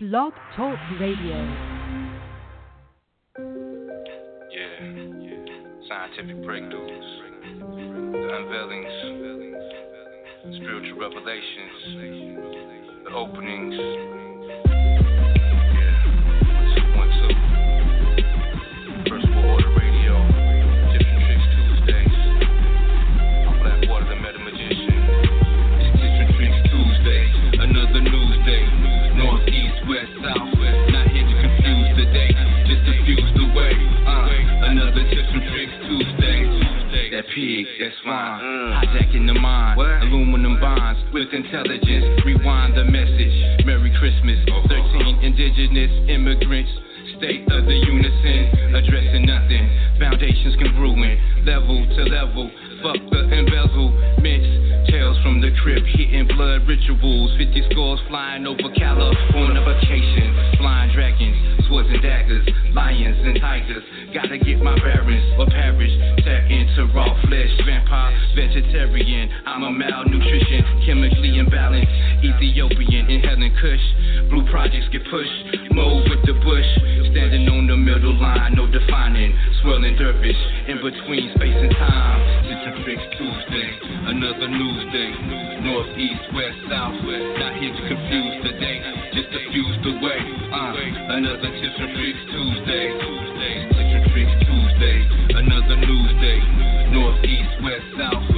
Blog Talk Radio. Yeah, yeah. Scientific breakthroughs, the unveilings, spiritual revelations, the openings. Pig, that's fine. Mm. Hijacking the mind, aluminum bonds with intelligence. Rewind the message. Merry Christmas. 13 indigenous immigrants. State of the unison, addressing nothing. Foundations congruent, level to level. Fuck the embezzlements. Tales from the crypt, hitting blood rituals. 50 scores flying over California vacation. Flying dragons, swords and daggers, lions and tigers. Gotta get my bearings or perish. Tap into raw flesh, vampire, vegetarian. I'm a malnutrition, chemically imbalanced. Ethiopian, inhaling kush. Blue projects get pushed. Move with the bush. Standing on the middle line, no defining. Swirling dervish in between space and time. Tips and tricks Tuesday, another news day. North, east, west, south. Not here to confuse the day, just diffuse the way. Uh, another tips and tricks Tuesday. Tips and tricks Tuesday, another news day. North, east, west, south.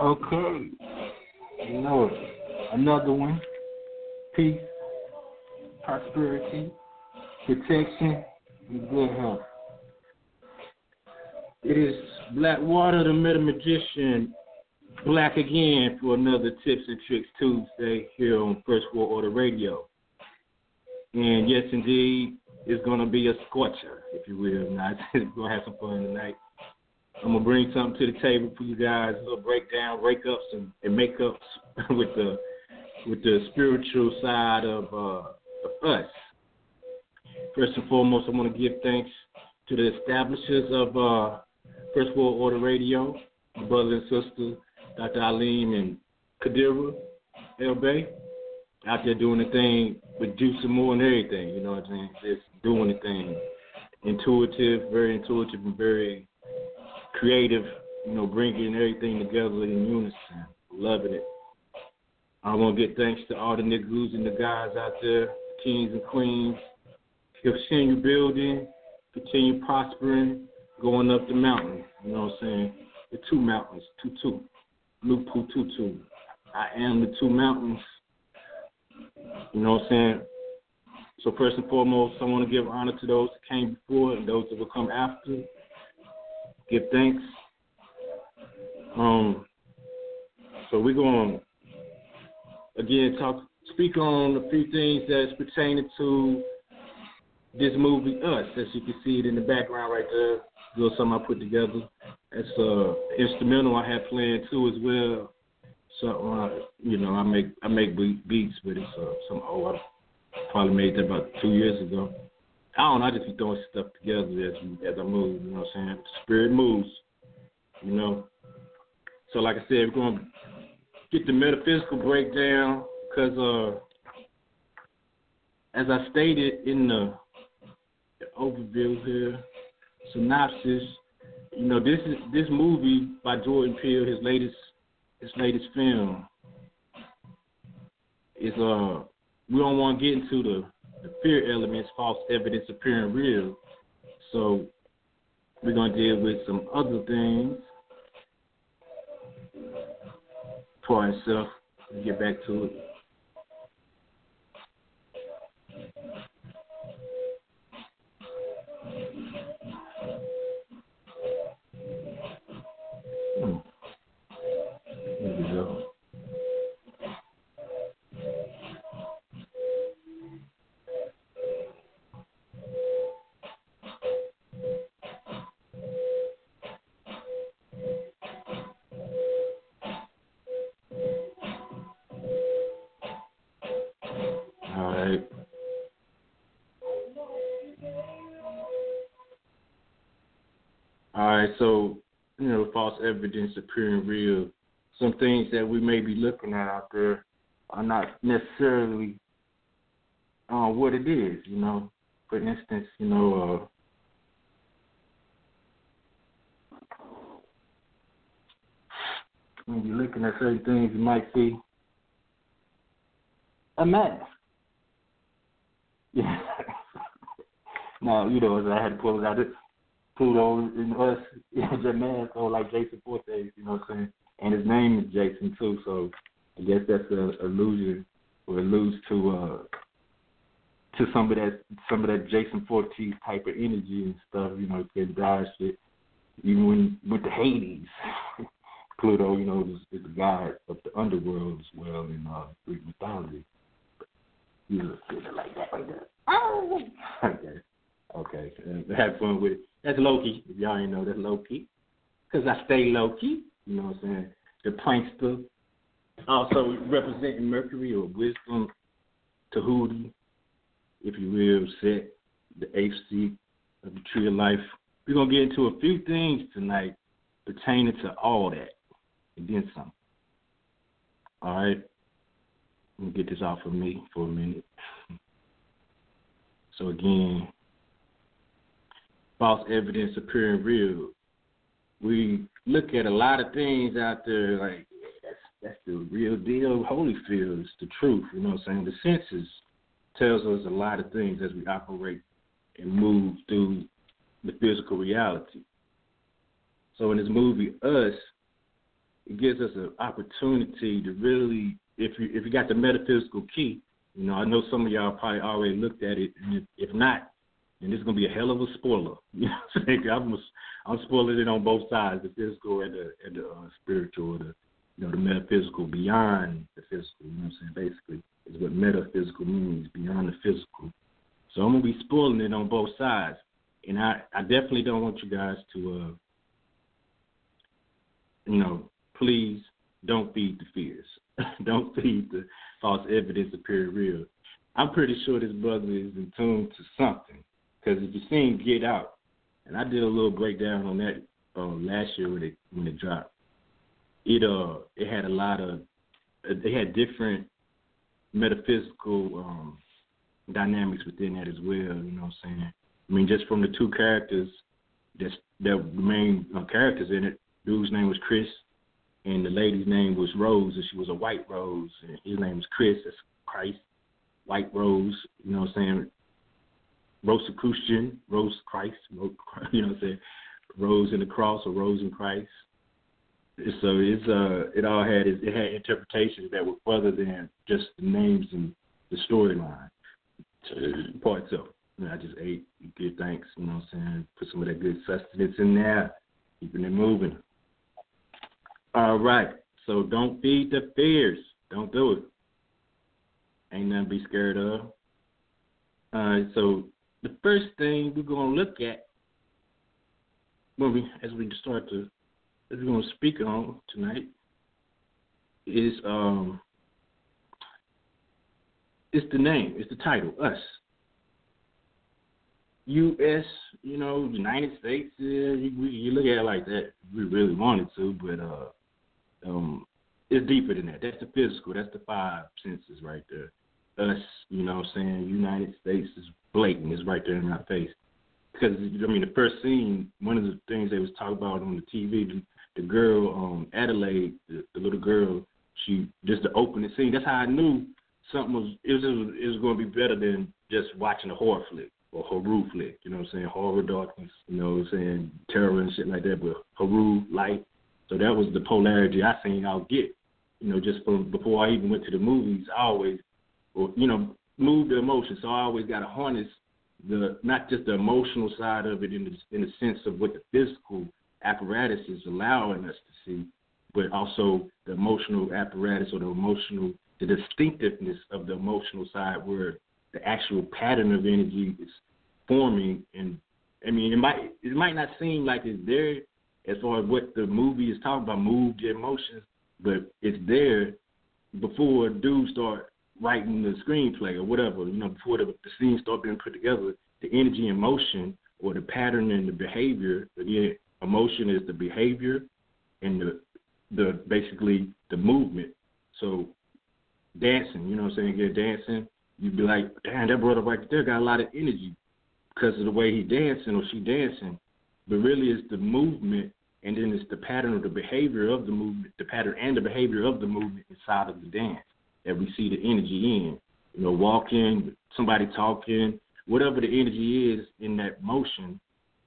Okay. You. Another one. Peace, prosperity, protection, and good health. It is Blackwater, the Meta-Maji-Shen, black again for another Tips and Tricks Tuesday here on First World Order Radio. And yes, indeed, it's to be a scorcher, if you will. Not going to have some fun tonight. I'm gonna bring something to the table for you guys, a little breakdown, rake ups and, and make ups with the with the spiritual side of uh of us. First and foremost, I want to give thanks to the establishers of uh, First World Order Radio, my brother and sister, Dr. Alim and Kadira El Bay, out there doing the thing with juice and more and everything. You know what I'm saying? Just doing anything. Intuitive, very intuitive and very creative. You know, bringing everything together in unison. Loving it. I want to get thanks to all the niggas and the guys out there, kings and queens. Continue building, continue prospering, going up the mountain. You know what I'm saying? The two mountains, two. Lupu Tutu. I am the two mountains. You know what I'm saying? So first and foremost, I want to give honor to those that came before and those that will come after. Give thanks. Um. So we're going to again talk, speak on a few things that's pertaining to this movie, Us. As you can see it in the background right there, little something I put together. It's uh instrumental I have playing too as well. So uh, you know, I make I make beats, but it's uh, some old. Probably made that about two years ago. I don't know. I just be throwing stuff together as as I move. You know what I'm saying? Spirit moves. You know. So like I said, we're to get the metaphysical breakdown because uh, as I stated in the, the overview here, synopsis. You know, this is this movie by Jordan Peele, his latest his latest film. Is uh we don't want to get into the, the fear elements, false evidence appearing real. So we're gonna deal with some other things for itself. Get back to it. Appearing real. Some things that we may be looking at out there are not necessarily uh, what it is. You know, for instance, you know. Uh, when you're looking at certain things, you might see a mask. Yeah. now, you know, as I had to pull it out, Pluto and us is a man, so like Jason Voorhees, you know what I'm saying? And his name is Jason too, so I guess that's an illusion or alludes to uh to some of that some of that Jason Voorhees type of energy and stuff, you know, that God shit. Even when with the Hades, Pluto, you know, is, is the god of the underworld as well in uh, Greek mythology. You know, like that right there. Oh, okay, okay, have fun with it. That's Loki. If y'all ain't know, that's Loki. Because I stay low key. You know what I'm saying? The prankster. Also representing Mercury or wisdom, Tahuti, if you will, set the eighth seat of the tree of life. We're going to get into a few things tonight pertaining to all that and then some. All right? Let me get this off of me for a minute. So, again, false evidence appearing real. We look at a lot of things out there like that's that's the real deal. Holyfield is the truth. You know what I'm saying? The senses tells us a lot of things as we operate and move through the physical reality. So in this movie, Us, it gives us an opportunity to really, if you if you got the metaphysical key, you know, I know some of y'all probably already looked at it, and if, if not, and this is gonna be a hell of a spoiler. You know I'm? I'm spoiling it on both sides, the physical and the and the uh, spiritual, the you know the metaphysical beyond the physical. You know what I'm saying? Basically, is what metaphysical means beyond the physical. So I'm gonna be spoiling it on both sides, and I I definitely don't want you guys to uh you know please don't feed the fears. don't feed the false evidence appearing real. I'm pretty sure this brother is in tune to something because if you've seen Get Out, and I did a little breakdown on that um, last year when it when it dropped. it uh it had a lot of they had different metaphysical um dynamics within that as well. You know what I'm saying? I mean, just from the two characters, that's the main uh, characters in it. Dude's name was Chris, and the lady's name was Rose, and she was a white rose, and his name was Chris. That's Christ, white rose. You know what I'm saying? Rosicrucian, Rose Christ. You know what I'm saying? Rose in the cross or Rose in Christ. So it's uh, it all had it had interpretations that were further than just the names and the storyline. Parts of. Know, I just ate, good thanks. You know what I'm saying? Put some of that good sustenance in there, keeping it moving. All right. So don't feed the fears. Don't do it. Ain't nothing to be scared of. Right. So the first thing we're gonna look at when we as we start to as we're gonna speak on tonight is um it's the name, it's the title, us. U.S., you know, United States. You, you look at it like that. We really wanted to, but uh, um, it's deeper than that. That's the physical. That's the five senses right there. Us, you know, what I'm saying United States is blatant. It's right there in our face. Because I mean, the first scene, one of the things they was talking about on the TV, the, the girl, um, Adelaide, the, the little girl, she just the opening scene. That's how I knew something was it was it was going to be better than just watching a horror flick or horror flick. You know what I'm saying? Horror, darkness. You know what I'm saying? Terror and shit like that. But horror, light. So that was the polarity I seen I'll get. You know, just from before I even went to the movies, I always, or you know, move the emotion. So I always got to harness the not just the emotional side of it in the in the sense of what the physical apparatus is allowing us to see, but also the emotional apparatus or the emotional the distinctiveness of the emotional side where the actual pattern of energy is forming and I mean it might it might not seem like it's there as far as what the movie is talking about, move the emotions, but it's there before dudes start writing the screenplay or whatever, you know, before the, the scenes start being put together, the energy and motion or the pattern and the behavior, again, emotion is the behavior and the the basically the movement. So dancing, you know what I'm saying? Get dancing, you'd be like, damn, that brother right there got a lot of energy because of the way he dancing or she dancing. But really, it's the movement, and then it's the pattern of the behavior of the movement, the pattern and the behavior of the movement inside of the dance that we see the energy in. You know, walking, somebody talking, whatever the energy is in that motion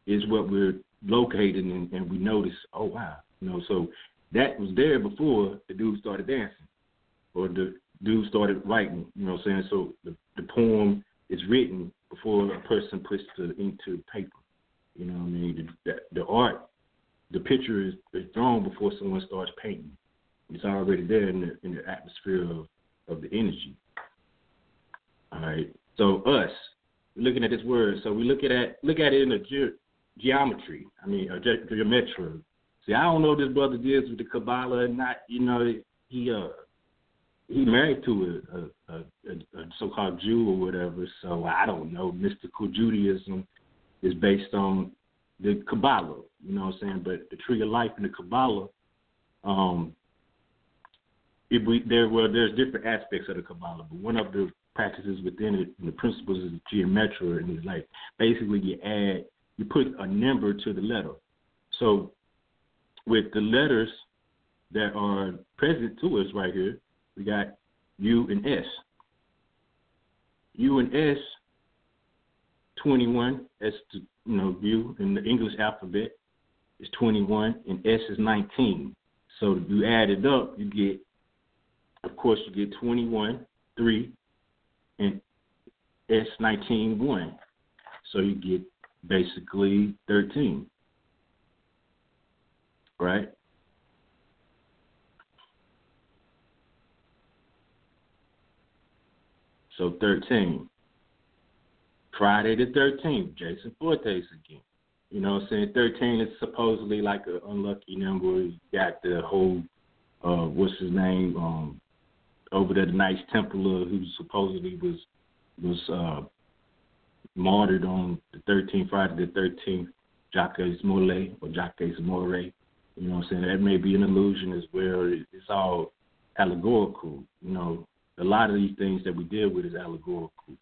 is what we're locating and, and we notice, oh wow, you know, so that was there before the dude started dancing or the dude started writing, you know what I'm saying? So the, the poem is written before a person puts the ink to paper. You know what I mean? The, the, the art, the picture is, is drawn before someone starts painting. It's already there in the in the atmosphere of, of the energy. All right. So us, looking at this word, so we look at it, look at it in a ge- geometry. I mean, uh, ge- geometry. See, I don't know if this brother deals with the Kabbalah or not. You know, he uh he married to a, a, a, a so-called Jew or whatever. So I don't know. Mystical Judaism is based on the Kabbalah. You know what I'm saying? But the tree of life in the Kabbalah, um, it, we, there well, there's different aspects of the Kabbalah, but one of the practices within it, and the principles is geometry, and it's like basically you add, you put a number to the letter. So with the letters that are present to us right here, we got U and S. U and S, 21. That's the, you know U in the English alphabet is 21, and S is 19. So if you add it up, you get, of course, you get 21, 3, and S 19, 1. So you get basically 13. Right? So 13. Friday the 13th, Jason Voorhees again. You know what I'm saying? 13 is supposedly like an unlucky number. You got the whole, uh, what's his name, um, over there, the Knights Templar, who supposedly was was uh, martyred on the 13th, Friday the 13th, Jacques Molay or Jacques Moray. You know what I'm saying? That may be an illusion as well. It's all allegorical. You know, a lot of these things that we deal with is allegorical.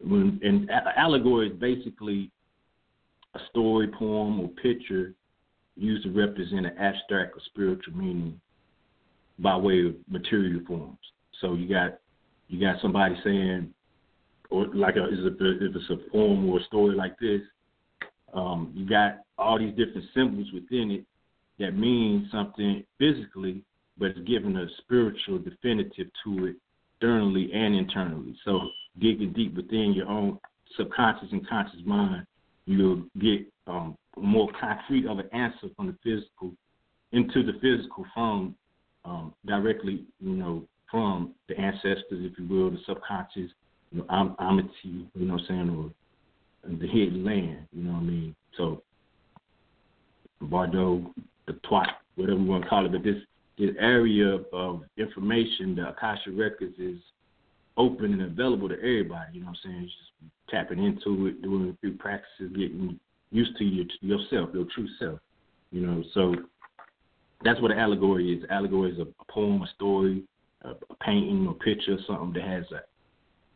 When, and allegory is basically a story, poem, or picture used to represent an abstract or spiritual meaning by way of material forms. So you got you got somebody saying, or like a, if it's a poem or a story like this, um, you got all these different symbols within it that mean something physically, but it's giving a spiritual definitive to it externally and internally. So digging deep within your own subconscious and conscious mind, you'll get um, more concrete of an answer from the physical into the physical from um, directly, you know, from the ancestors, if you will, the subconscious, you know, Am- Amity, you know what I'm saying, or the hidden land, you know what I mean? So Bardo, the Tuat, whatever you want to call it, but this this area of information, the Akashic Records is open and available to everybody. You know what I'm saying? It's just tapping into it, doing a few practices, getting used to your yourself, your true self. You know, so that's what an allegory is. Allegory is a, a poem, a story, a, painting, or picture, or something that has an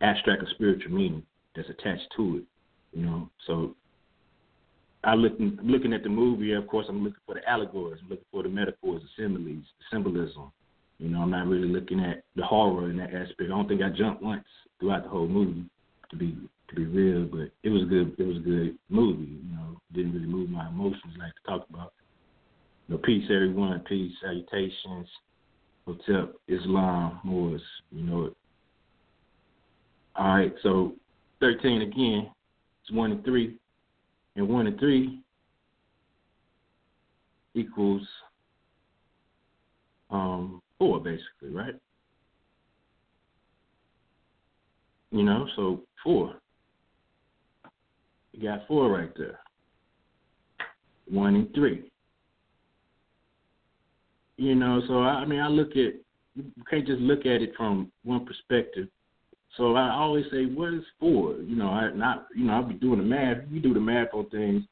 abstract or spiritual meaning that's attached to it. You know, so I looking looking at the movie. Of course, I'm looking for the allegories. I'm looking for the metaphors, the similes, the symbolism. You know, I'm not really looking at the horror in that aspect. I don't think I jumped once throughout the whole movie to be to be real, but it was a good. It was a good movie. You know, didn't really move my emotions like to talk about. You know, peace, everyone. Peace, salutations. Hotep, Islam, Moors. You know it. All right, so 13 again. It's one and three, and one and three equals um, four, basically, right? You know, so four. You got four right there. One and three. You know, so I, I mean, I look at you can't just look at it from one perspective. So I always say, what is four? You know, I not you know I'll be doing the math. You do the math on things.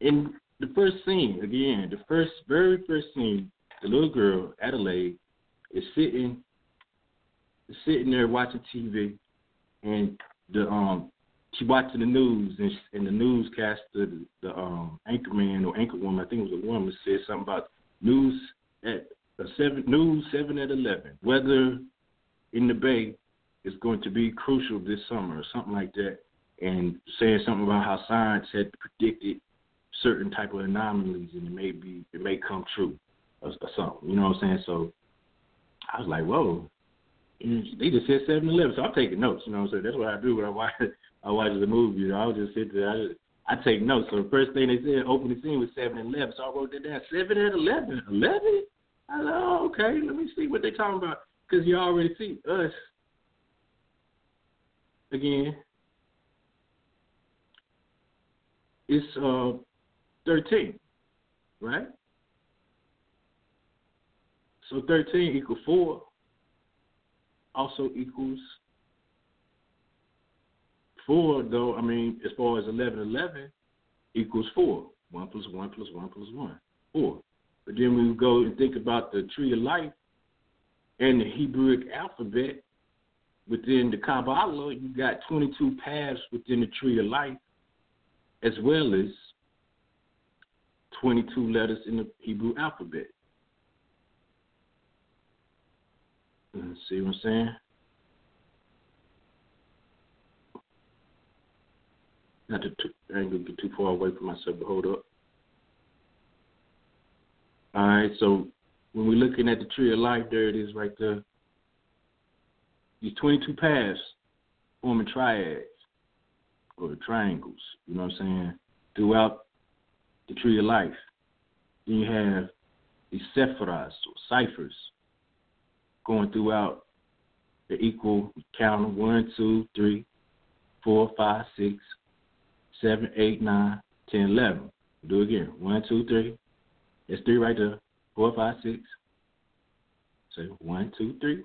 In the first scene, again, the first very first scene, the little girl Adelaide is sitting sitting there watching TV, and the um she watching the news and, and the newscaster, the, the um anchorman or anchorwoman, I think it was a woman, said something about news at a seven news seven at eleven. Weather in the Bay is going to be crucial this summer or something like that, and saying something about how science had predicted certain type of anomalies and it may be it may come true or, or something. You know what I'm saying? So I was like, whoa. They just said 7-Eleven, so I'm taking notes. You know what I'm saying? That's what I do when I watch I watch the movie. You know, I'll just sit there. I, just, I take notes. So the first thing they said, opening scene was 7-Eleven. So I wrote that down. 7 and 11. 11? I said, oh, okay. Let me see what they're talking about. Because you already see us again. It's uh 13, right? So 13 equals 4 also equals 4, though, I mean, as far as 11, 11 equals 4. 1 plus 1 plus 1 plus 1, 4. But then we go and think about the tree of life and the Hebrew alphabet, within the Kabbalah, you got 22 paths within the tree of life, as well as 22 letters in the Hebrew alphabet. See what I'm saying? Not to, I ain't gonna get too far away from myself, but hold up. All right, so when we're looking at the tree of life, there it is right there. These 22 paths forming triads or triangles, you know what I'm saying, throughout the tree of life. Then you have these sephiras or ciphers going throughout the equal count of one, two, three, four, five, six, seven, eight, nine, ten, eleven. Do it again. One, two, three. That's three right there. Four, five, six. So one, two, three,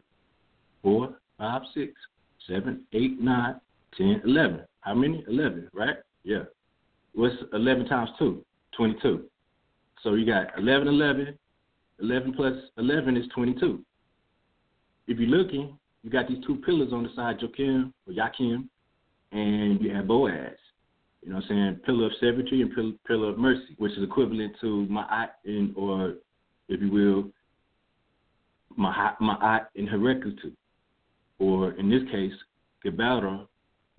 four, five, six, seven, eight, nine, ten, eleven. How many? Eleven, right? Yeah. What's eleven times two? Twenty-two. So you got eleven, eleven, 11 plus 11 is 22. If you're looking, you got these two pillars on the side, Joachim or Yakim, and you have Boaz. You know what I'm saying? Pillar of symmetry and pillar, of mercy, which is equivalent to Ma'at in, or if you will, Ma'at in Herekutu, or in this case, Geburah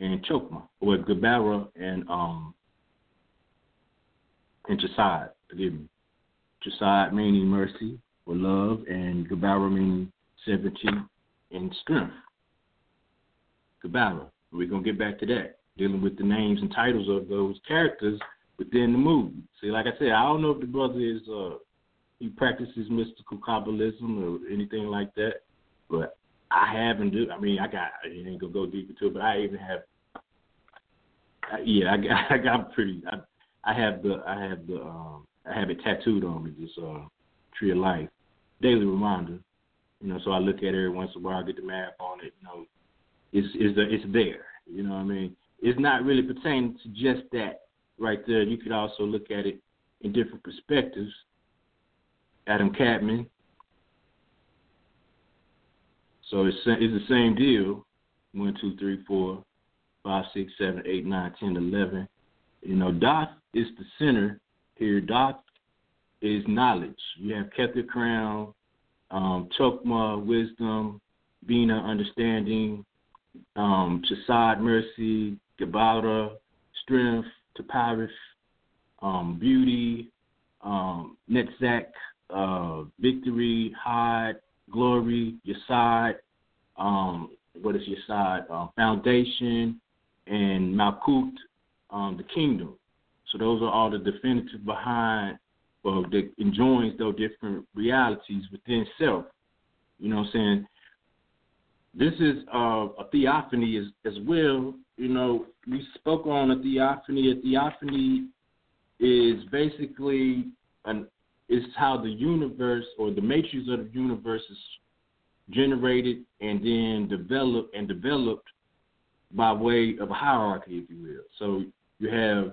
and Chokma, or Geburah and um and Chesed, forgive me. Chesed meaning mercy or love, and Geburah meaning severity and strength. Geburah. We're gonna get back to that, dealing with the names and titles of those characters within the movie. See, like I said, I don't know if the brother is uh he practices mystical Kabbalism or anything like that, but I haven't do. I mean, I got. I ain't gonna go deep into it, but I even have. I, yeah, I got. I got pretty. I, I have the. I have the. Um, I have it tattooed on me. This uh, tree of life, daily reminder. You know, so I look at it every once in a while. I get the map on it. You know, it's it's the, it's there. You know what I mean? It's not really pertaining to just that right there. You could also look at it in different perspectives. Adam Kadmon, so it's it's the same deal. One, two, three, four, five, six, seven, eight, nine, ten, eleven. You know, Daath is the center here. Daath is knowledge. You have Kether Crown, um, Chokma, wisdom, Bina, understanding, um, Chesed, mercy, Geburah, strength, Tiphareth, um, beauty, um, Netzach, uh, victory, hide, glory, your side, um, what is Yesod? Uh, foundation and Malkut, um, the kingdom. So those are all the definitive behind, well, that enjoins those different realities within self. You know what I'm saying? This is uh, a theophany as, as well. You know, we spoke on a theophany. A theophany is basically an is how the universe or the matrix of the universe is generated and then developed and developed by way of a hierarchy, if you will. So you have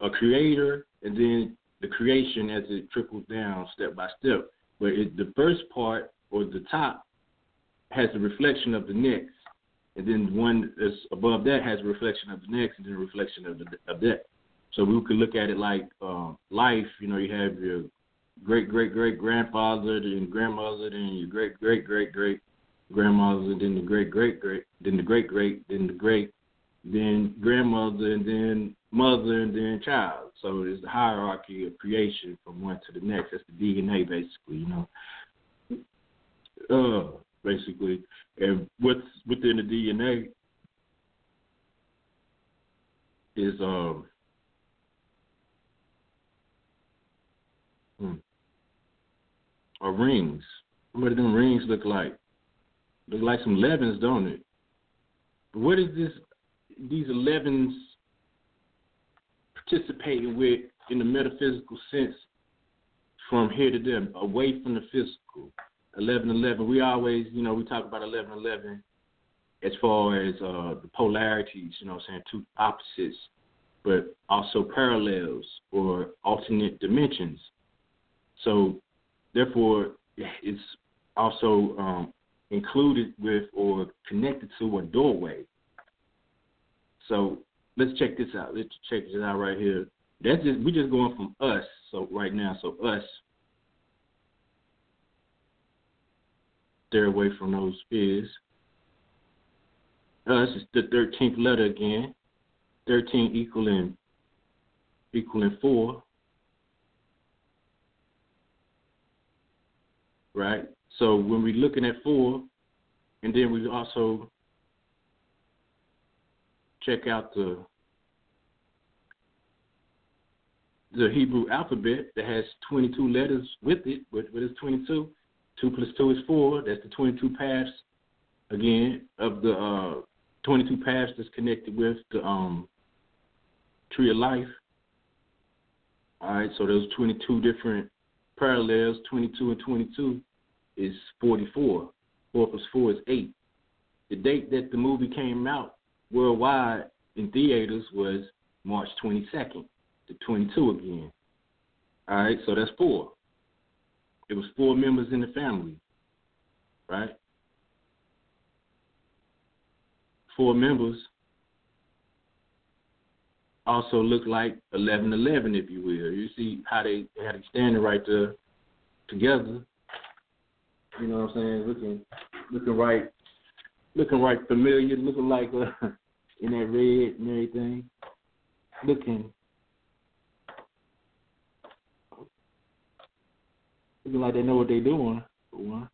a creator and then the creation as it trickles down step by step. Where it, the first part or the top has the reflection of the next, and then one that's above that has a reflection of the next, and then a reflection of the of that. So we could look at it like uh, life. You know, you have your great great great grandfather, then grandmother, then your great great great great grandmother, then the great great great, then the great great, then the great, then grandmother, and then mother, and then child. So it's the hierarchy of creation from one to the next. That's the DNA, basically. You know. Uh, basically, and what's within the DNA is um. Hmm or rings. What do them rings look like? Look like some elevens, don't it? But what is this? These elevens participating with in the metaphysical sense from here to there, away from the physical. Eleven eleven. We always, you know, we talk about eleven eleven as far as uh, the polarities. You know, I'm saying two opposites, but also parallels or alternate dimensions. So Therefore, it's also um, included with or connected to a doorway. So let's check this out. Let's check this out right here. That's just we're just going from us. So right now, so us. Stay away from those spheres. Us uh, is the thirteenth letter again. Thirteen equaling equaling four. right? So when we're looking at four, and then we also check out the the Hebrew alphabet that has 22 letters with it, but, but it's 22. Two plus two is four. That's the 22 paths again of the uh, 22 paths that's connected with the um, tree of life. All right, so those 22 different parallels, 22 and 22, is 44. 4 plus 4 is 8. The date that the movie came out worldwide in theaters was March 22nd, the 22 again. All right, so that's 4. It was four members in the family, right? Four members also look like eleven eleven, if you will. You see how they, they had it standing right there together. You know what I'm saying? Looking looking right looking right familiar, looking like uh, in that red and everything. Looking looking like they know what they're doing, for one.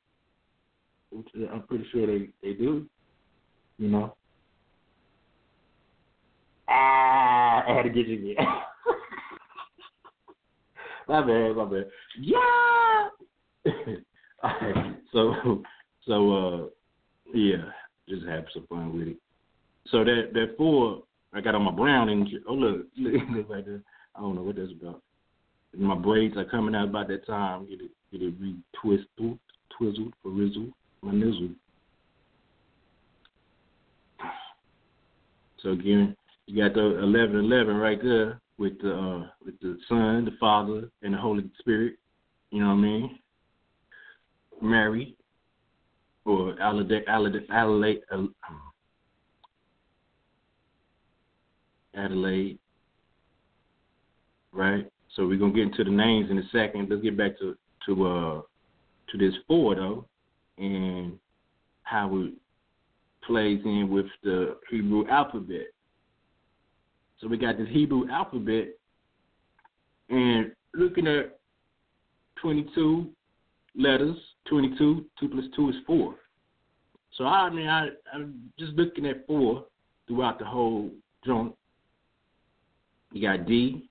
Which I'm pretty sure they, they do. You know. Ah, I had to get you again. my bad, my bad. Yeah. All right. So, so, uh, yeah, just have some fun with it. So that that four I got on my brown and oh look, look, right there. I don't know what that's about. My braids are coming out about that time. Get it, get it retwisted, twizzled, or rizzled, my nizzle. So again, you got the eleven eleven right there with the uh, with the Son, the Father, and the Holy Spirit. You know what I mean? Mary, or Adelaide, Adelaide, Adelaide, Adelaide, right? So we're gonna get into the names in a second. Let's get back to to uh to this four though, and how it plays in with the Hebrew alphabet. So we got this Hebrew alphabet, and looking at 22 letters, 22, 2 plus 2 is 4. So I mean, I, I'm just looking at 4 throughout the whole joint. You got D,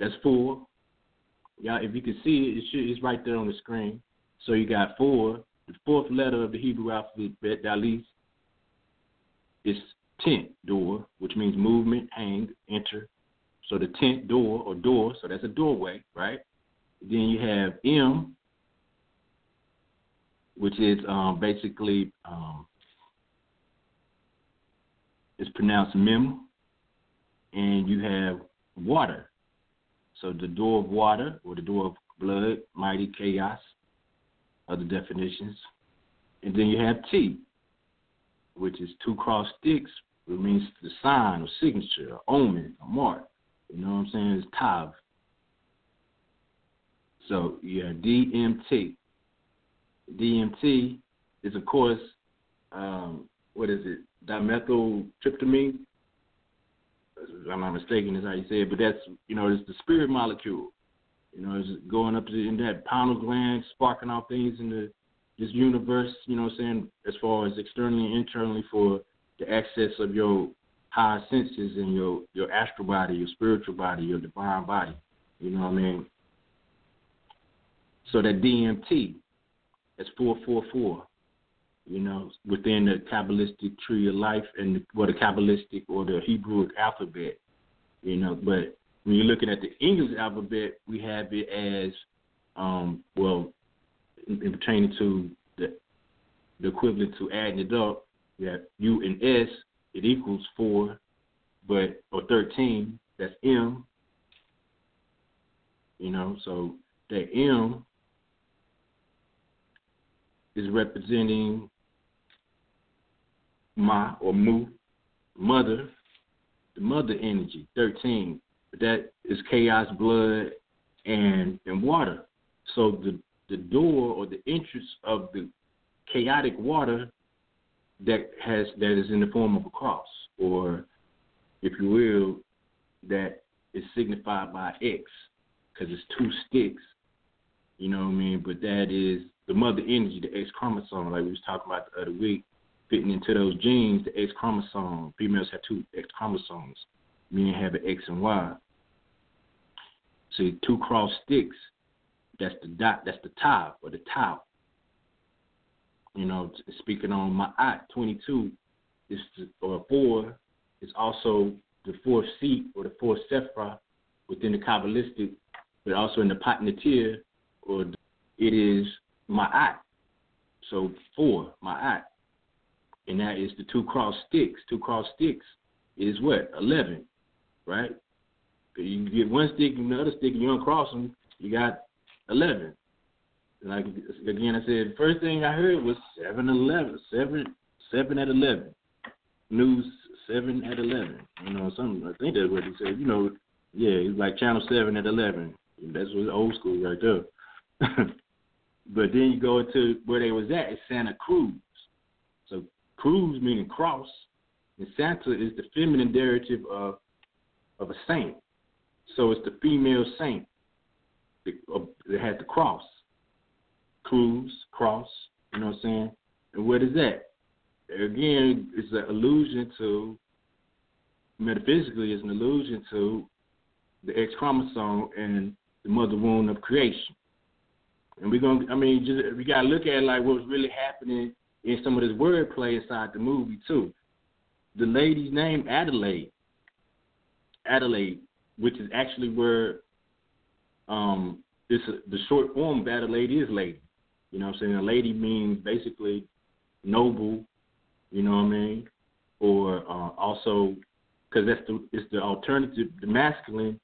that's 4. Yeah, if you can see it, it should, it's right there on the screen. So you got 4. The fourth letter of the Hebrew alphabet, Dalet, is tent door, which means movement, hang, enter. So the tent door or door, so that's a doorway, right? Then you have M, which is um, basically um, it's pronounced mem, and you have water. So the door of water or the door of blood, mighty chaos, other definitions. And then you have T, which is two cross sticks it means the sign or signature, or omen, or mark. You know what I'm saying? It's Tav. So yeah, DMT. DMT is of course um, what is it? Dimethyltryptamine. I'm not mistaken, is how you say it. But that's you know it's the spirit molecule. You know, it's going up in that pineal gland, sparking off things in the this universe. You know, what I'm saying as far as externally and internally for the access of your higher senses and your your astral body, your spiritual body, your divine body. You know what I mean? So that DMT, that's four four four. You know, within the Kabbalistic tree of life and the, well, the Kabbalistic or the Hebrew alphabet. You know, but when you're looking at the English alphabet, we have it as um, well, in, in pertaining to the the equivalent to adding it up, that U and S, it equals four, but or thirteen, that's M. You know, so that M is representing Ma or Mu, mother, the mother energy, thirteen. But that is chaos, blood, and and water. So the the door or the entrance of the chaotic water that has that is in the form of a cross, or if you will, that is signified by X, because it's two sticks. You know what I mean? But that is the mother energy, the X chromosome, like we was talking about the other week, fitting into those genes, the X chromosome. Females have two X chromosomes. Men have an X and Y. So two cross sticks, that's the dot, that's the top or the top you know, speaking on my at 22 is the, or four is also the fourth seat or the fourth sephra within the Kabbalistic, but also in the Patnatir, or it is Ma'at. So four, Ma'at. And that is the two cross sticks. Two cross sticks is what? 11, right? You get one stick and the other stick and you uncross them, you got 11. like again, I said first thing I heard was seven eleven, seven seven at eleven, news seven at eleven. You know, something I think that's what he said. You know, yeah, it's like channel seven at eleven. That's what old school right there. but then you go into where they was at, it's Santa Cruz. Cruz meaning cross, and Santa is the feminine derivative of of a saint. So it's the female saint that, uh, had the cross. Cruz, cross, you know what I'm saying? And what is that? Again, it's an allusion to, metaphysically, it's an allusion to the X chromosome and the mother womb of creation. And we're gonna, I mean, just we gotta look at like what's really happening in some of this wordplay inside the movie too. The lady's name Adelaide, Adelaide, which is actually where um a, the short form of Adelaide is lady. You know what I'm saying? A lady means basically noble, you know what I mean? Or uh, also because that's the it's the alternative, the masculine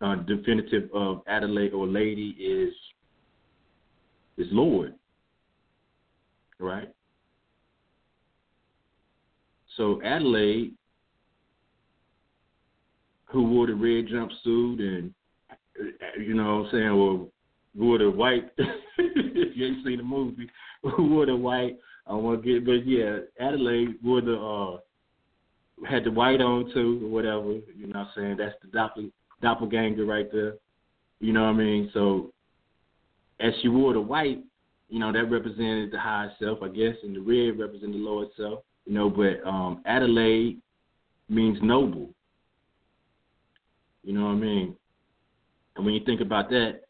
uh, definitive of Adelaide or lady is is Lord, right? So Adelaide, who wore the red jumpsuit and you know what I'm saying, or wore the white. if you ain't seen the movie, who wore the white? I want to get, but yeah, Adelaide wore the uh had the white on too, or whatever. You know what I'm saying? That's the doppel, doppelganger right there. You know what I mean? So as she wore the white, you know that represented the higher self, I guess, and the red represented the lower self. You know, but um Adelaide means noble. You know what I mean? And when you think about that,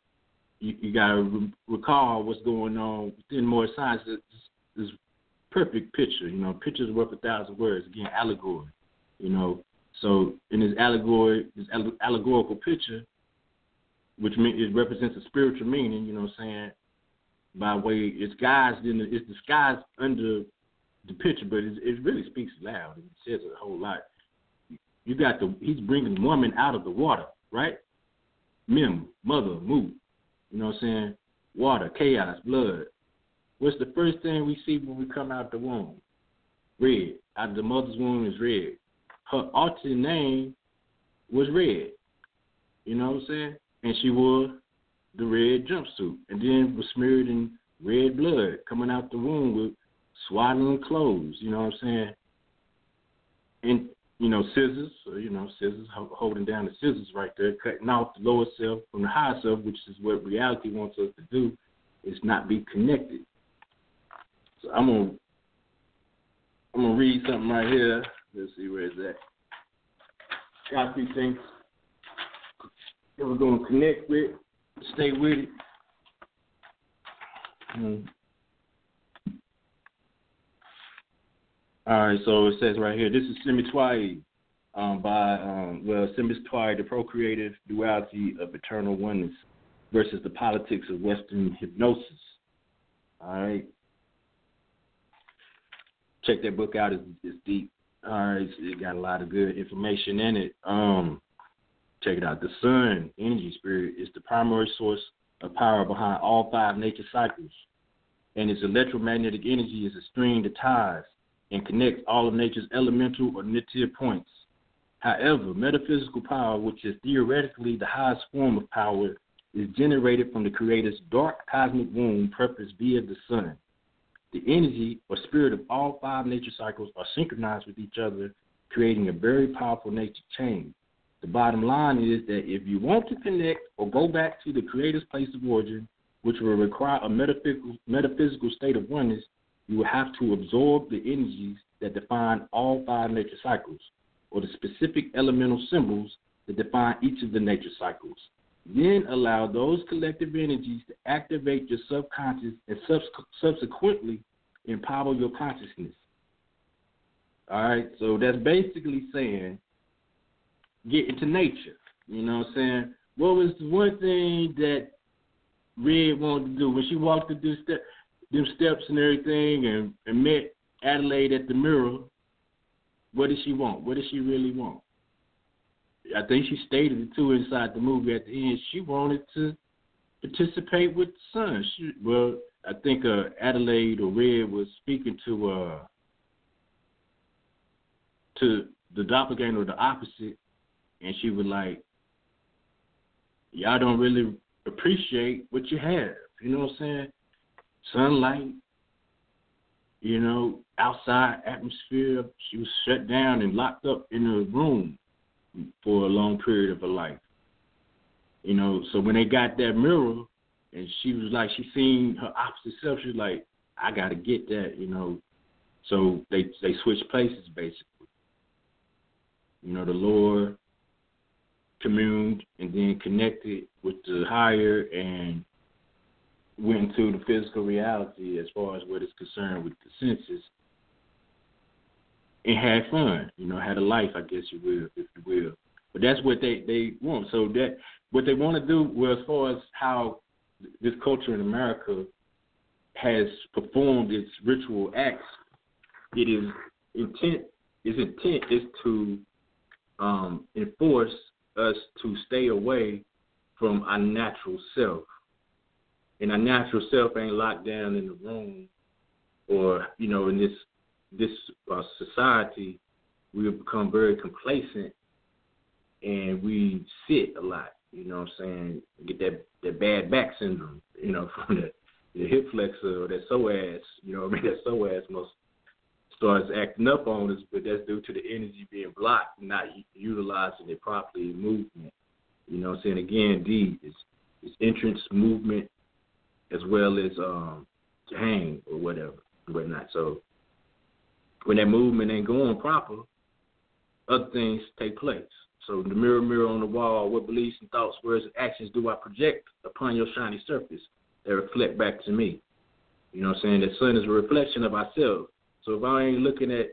you, you got to re- recall what's going on within more science. This, perfect picture, you know, pictures worth a thousand words. Again, allegory, you know. So in this allegory, this allegorical picture, which mean, it represents a spiritual meaning, you know what I'm saying, by way it's guised in the, it's disguised under the picture, but it, really speaks loud. It says a whole lot. You got the he's bringing woman out of the water, right? Mem, mother, mu. You know what I'm saying? Water, chaos, blood. What's the first thing we see when we come out the womb? Red. Out of the mother's womb is red. Her alternate name was red. You know what I'm saying? And she wore the red jumpsuit. And then was smeared in red blood coming out the womb with swaddling clothes. You know what I'm saying? And you know, scissors, uh, you know, scissors holding down the scissors right there, cutting off the lower self from the higher self, which is what reality wants us to do, is not be connected. So I'm gonna I'm gonna read something right here. Let's see where is that. Got three things that we're gonna connect with, stay with it. Hmm. All right, so it says right here, this is Semitwai um, by, um, well, Semitwai, the procreative duality of eternal oneness versus the politics of Western hypnosis. All right. Check that book out. It's, it's deep. All right, it got a lot of good information in it. Um, check it out. The sun, energy spirit, is the primary source of power behind all five nature cycles, and its electromagnetic energy is a string that ties and connects all of nature's elemental or native points. However, metaphysical power, which is theoretically the highest form of power, is generated from the Creator's dark cosmic womb purpose via the sun. The energy or spirit of all five nature cycles are synchronized with each other, creating a very powerful nature chain. The bottom line is that if you want to connect or go back to the Creator's place of origin, which will require a metaphysical, metaphysical state of oneness, you will have to absorb the energies that define all five nature cycles, or the specific elemental symbols that define each of the nature cycles. Then allow those collective energies to activate your subconscious and subsequently empower your consciousness. All right, so that's basically saying get into nature. You know what I'm saying? What was the one thing that Red wanted to do when she walked through step? them steps and everything and, and met Adelaide at the mirror, what did she want? What did she really want? I think she stated it too inside the movie at the end. She wanted to participate with the son. She, well, I think uh, Adelaide or Red was speaking to uh, to the doppelganger or the opposite, and she was like, "Y'all don't really appreciate what you have." You know what I'm saying? Sunlight, you know, outside atmosphere. She was shut down and locked up in a room for a long period of her life. You know, so when they got that mirror, and she was like, she seen her opposite self. She was like, I got to get that, you know. So they they switched places basically. You know, the lower communed and then connected with the higher and went into the physical reality as far as what is concerned with the senses and had fun, you know, had a life, I guess you will, if you will. But that's what they they want. So that what they want to do, well, as far as how this culture in America has performed its ritual acts, it is intent. Its intent is to um, enforce us to stay away from our natural self. And our natural self ain't locked down in the room, or you know, in this this uh, society, we have become very complacent, and we sit a lot. You know what I'm saying? Get that that bad back syndrome. You know, from the the hip flexor or that psoas. You know, I mean that psoas most starts acting up on us, but that's due to the energy being blocked, not utilizing it properly in movement. You know what I'm saying? Again, D is is entrance movement as well as um hang or whatever, whatnot. So when that movement ain't going proper, other things take place. So the mirror, mirror on the wall, what beliefs and thoughts, words, and actions do I project upon your shiny surface that reflect back to me? You know what I'm saying? The sun is a reflection of ourselves. So if I ain't looking at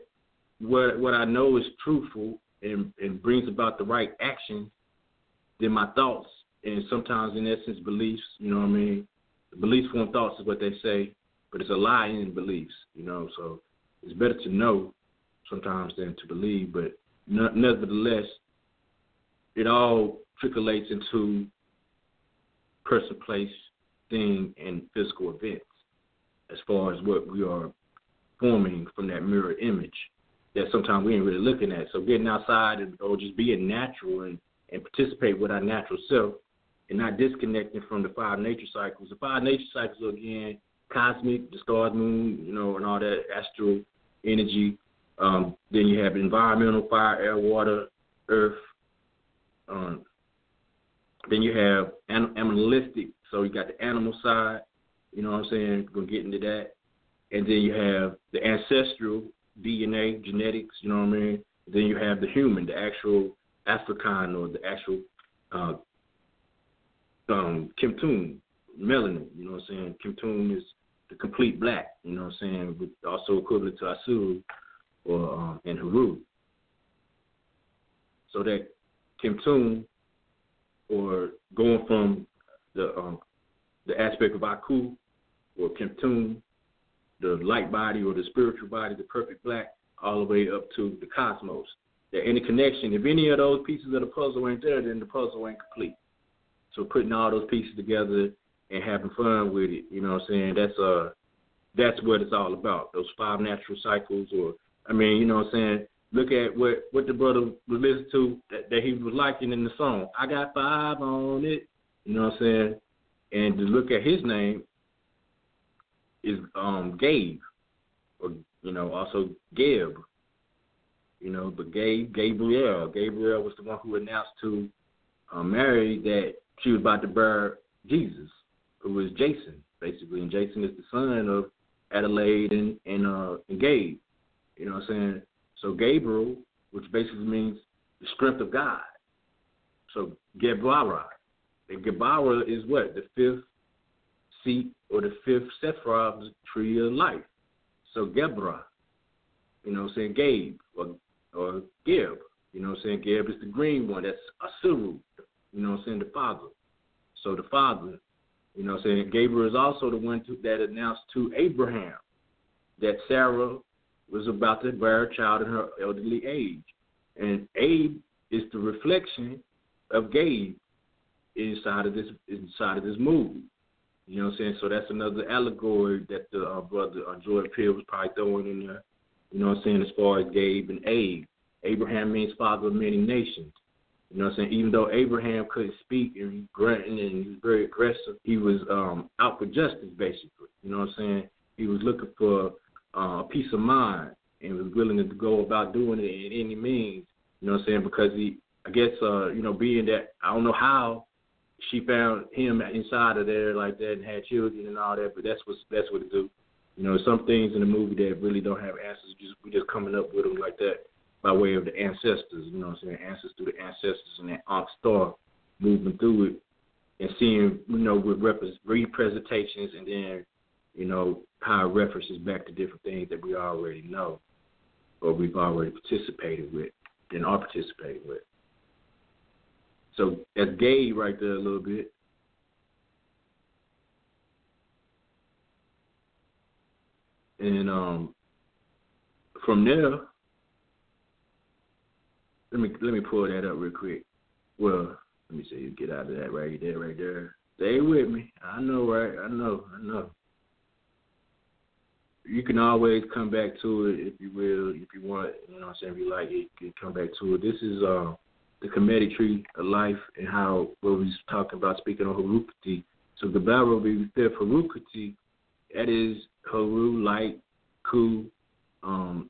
what what I know is truthful and, and brings about the right action, then my thoughts and sometimes in essence beliefs, you know what I mean? Beliefs form thoughts is what they say, but it's a lie in beliefs, you know. So it's better to know sometimes than to believe, but nevertheless, it all trickles into person, place, thing, and physical events as far as what we are forming from that mirror image that sometimes we ain't really looking at. So getting outside and, or just being natural and, and participate with our natural self and not disconnecting from the five nature cycles. The five nature cycles are again cosmic, the stars, moon, you know, and all that astral energy. Um, then you have environmental, fire, air, water, earth, um, then you have animalistic, so you got the animal side, you know what I'm saying? We're gonna get into that. And then you have the ancestral DNA, genetics, you know what I mean? Then you have the human, the actual African or the actual uh, um, Kimtun, melanin, you know what I'm saying? Kimtun is the complete black, you know what I'm saying? With also equivalent to Asu or um, and Haru. So that Kim Toon or going from the um, the aspect of Aku or Kim Toon, the light body or the spiritual body, the perfect black, all the way up to the cosmos. There any connection. If any of those pieces of the puzzle ain't there, then the puzzle ain't complete. So putting all those pieces together and having fun with it, you know what I'm saying? That's uh that's what it's all about. Those five natural cycles or I mean, you know what I'm saying? look at what what the brother was listening to that, that he was liking in the song. I got five on it. You know what I'm saying? And to look at his name is um Gabe, or you know also Gab. You know, but Gabe Gabriel Gabriel was the one who announced to uh, Mary that she was about to bear Jesus, who was Jason basically, and Jason is the son of Adelaide and and uh and Gabe. You know what I'm saying? So Gabriel, which basically means the strength of God. So Geburah. And Geburah is what? The fifth seat or the fifth the tree of life. So Geburah. You know what I'm saying? Gabe or or Geb. You know what I'm saying? Geb is the green one. That's Asuru. You know what I'm saying? The father. So the father. You know what I'm saying? Gabriel is also the one to, that announced to Abraham that Sarah was about to bear a child in her elderly age. And Abe is the reflection of Gabe inside of this inside of this movie. You know what I'm saying? So that's another allegory that the uh, brother uh, Jordan Peele was probably throwing in there. You know what I'm saying? As far as Gabe and Abe, Abraham means father of many nations. You know what I'm saying? Even though Abraham couldn't speak and he grunting and he was very aggressive, he was um, out for justice basically. You know what I'm saying? He was looking for uh, peace of mind and was willing to go about doing it in any means. You know what I'm saying? Because he, I guess, uh, you know, being that I don't know how she found him inside of there like that and had children and all that, but that's what that's what it do. You know, some things in the movie that really don't have answers. Just we just coming up with them like that by way of the ancestors. You know, what I'm saying answers through the ancestors and that Ankh star moving through it and seeing you know with rep- representations and then you know how it references back to different things that we already know or we've already participated with and are participating with. So that's gay right there a little bit. And um, from there, let me let me pull that up real quick. Well, let me see, you get out of that right there, right there. Stay with me. I know, right? I know, I know. You can always come back to it if you will, if you want. You know what I'm saying? If you like it, you can come back to it. This is uh, the Kemetic tree of life and how what we was talking about speaking on Harukati. So the barrel be there for Harukati. That is Haru light, Ku, um,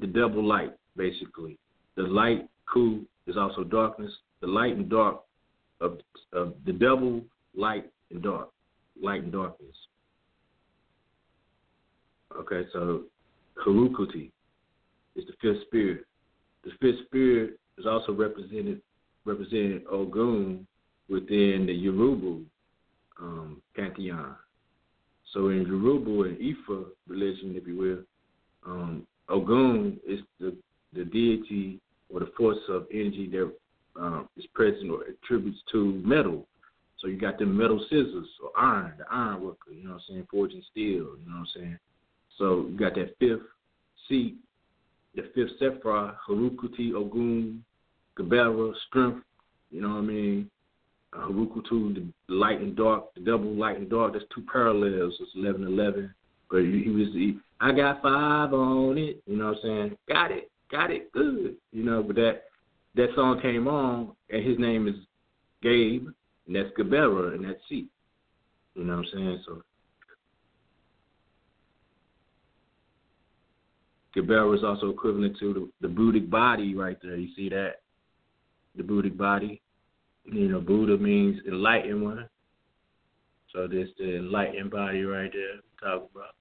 the double light basically. The light Ku is also darkness. The light and dark of of the double light and dark, light and darkness. Okay, so Harukuti is the fifth spirit. The fifth spirit is also represented represented Ogun within the Yoruba um, pantheon. So in Yoruba and Ifa religion, if you will, um, Ogun is the the deity or the force of energy that um, is present or attributes to metal. So you got the metal scissors or iron, the iron worker, you know what I'm saying, forging steel, you know what I'm saying. So you got that fifth seat, the fifth Sephira, Harukuti, Ogun, Gabera, strength, you know what I mean? Uh, Harukutu, the light and dark, the double light and dark, that's two parallels, it's 11 11. But he, he was, he, I got five on it, you know what I'm saying? Got it, got it, good, you know, but that that song came on, and his name is Gabe, and that's Gabera in that seat. You know what I'm saying? So Gabera is also equivalent to the, the Buddhic body right there. You see that? The Buddhic body. You know, Buddha means enlightened one. So this the enlightened body right there. Talk about.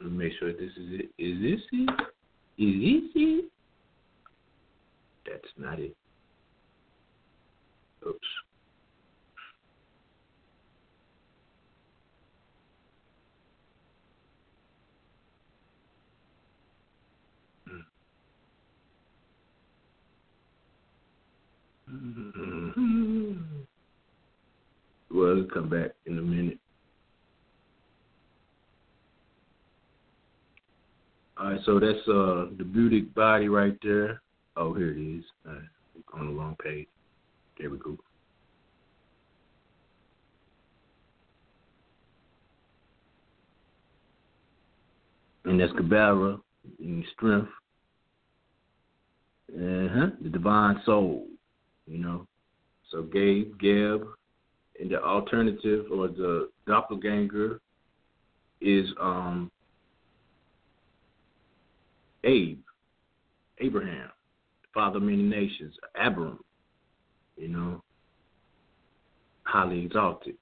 Let me make sure this is it. Is this it? Is this it? That's not it. Oops. Mm-hmm. Well, it'll come back in a minute. All right, so that's uh the Buddhic body right there. Oh, here it is. Right, on the wrong page. There we go. And that's Kabbalah, in strength. Uh-huh. The divine soul, you know. So Gabe, Geb, and the alternative or the doppelganger is um Abe, Abraham, father of many nations, Abram, you know, highly exalted.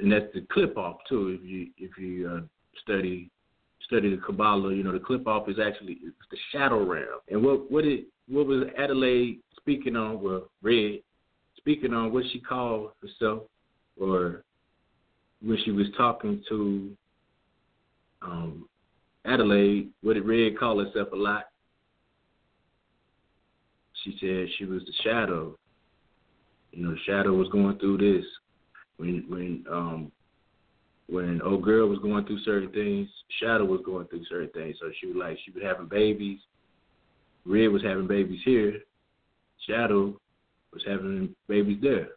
And that's the Qliphoth too. If you if you uh, study study the Kabbalah, you know the Qliphoth is actually the shadow realm. And what what it what was Adelaide speaking on? Well, Red speaking on what she called herself, or when she was talking to um, Adelaide, what did Red call herself a lot? She said she was the shadow. You know, the shadow was going through this. When when um when old girl was going through certain things, Shadow was going through certain things. So she was like she was having babies. Red was having babies here. shadow was having babies there.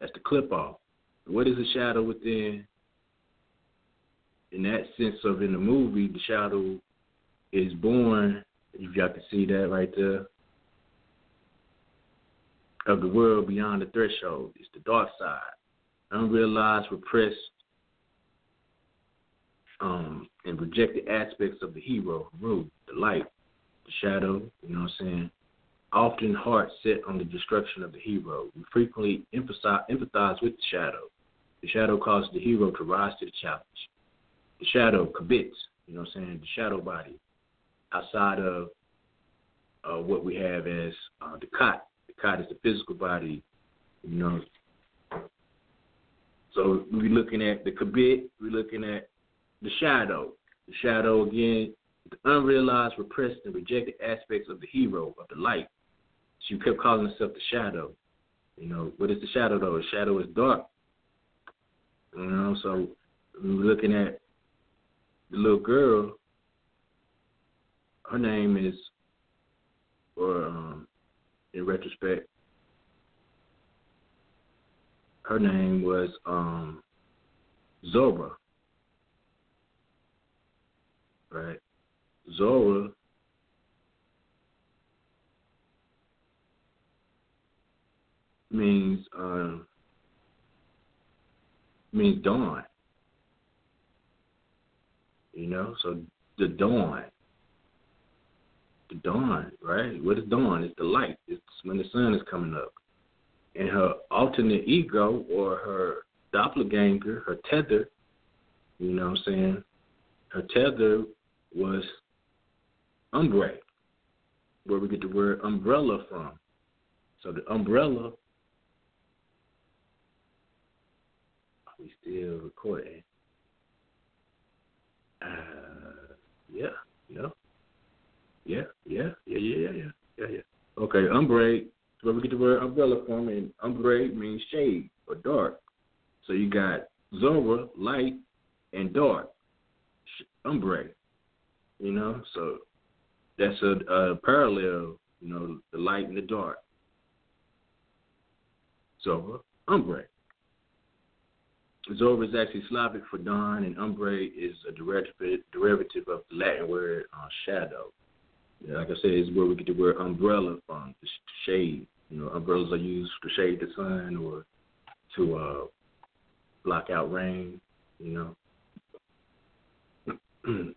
That's the Qliphoth. What is the shadow within? In that sense of in the movie, the shadow is born. If y'all can see that right there, of the world beyond the threshold. It's the dark side, unrealized, repressed, um, and rejected aspects of the hero, the light, the shadow. You know what I'm saying? Often heart set on the destruction of the hero. We frequently empathize with the shadow. The shadow causes the hero to rise to the challenge. The shadow commits, you know what I'm saying, the shadow body outside of uh, what we have as uh, the khat. The khat is the physical body, you know. So we're looking at the khaibit, we're looking at the shadow. The shadow, again, the unrealized, repressed, and rejected aspects of the hero, of the light. She kept calling herself the shadow. You know, what is the shadow, though? The shadow is dark. You know, so we're looking at the little girl. Her name is, or um, in retrospect, her name was um, Zora. Right? Zora means uh, means dawn. You know, so the dawn. The dawn, right? What is dawn? It's the light. It's when the sun is coming up. And her alternate ego or her doppelganger, her tether, you know what I'm saying? Her tether was Umbrae, where we get the word umbrella from. So the umbrella, we still recording. yeah, you know, yeah, yeah, yeah, yeah, yeah, yeah, yeah. Okay, umbrade. That's where we get the word umbrella from, and umbrade means shade or dark. So you got Zora, light, and dark, Umbrae. You know, so that's a, a parallel. You know, the light and the dark. Zora, Umbrae. Zora is actually Slavic for dawn, and umbre is a derivative derivative of the Latin word uh, shadow. Yeah, like I said, it's where we get the word umbrella from, the shade. You know, umbrellas are used to shade the sun or to uh, block out rain. You know.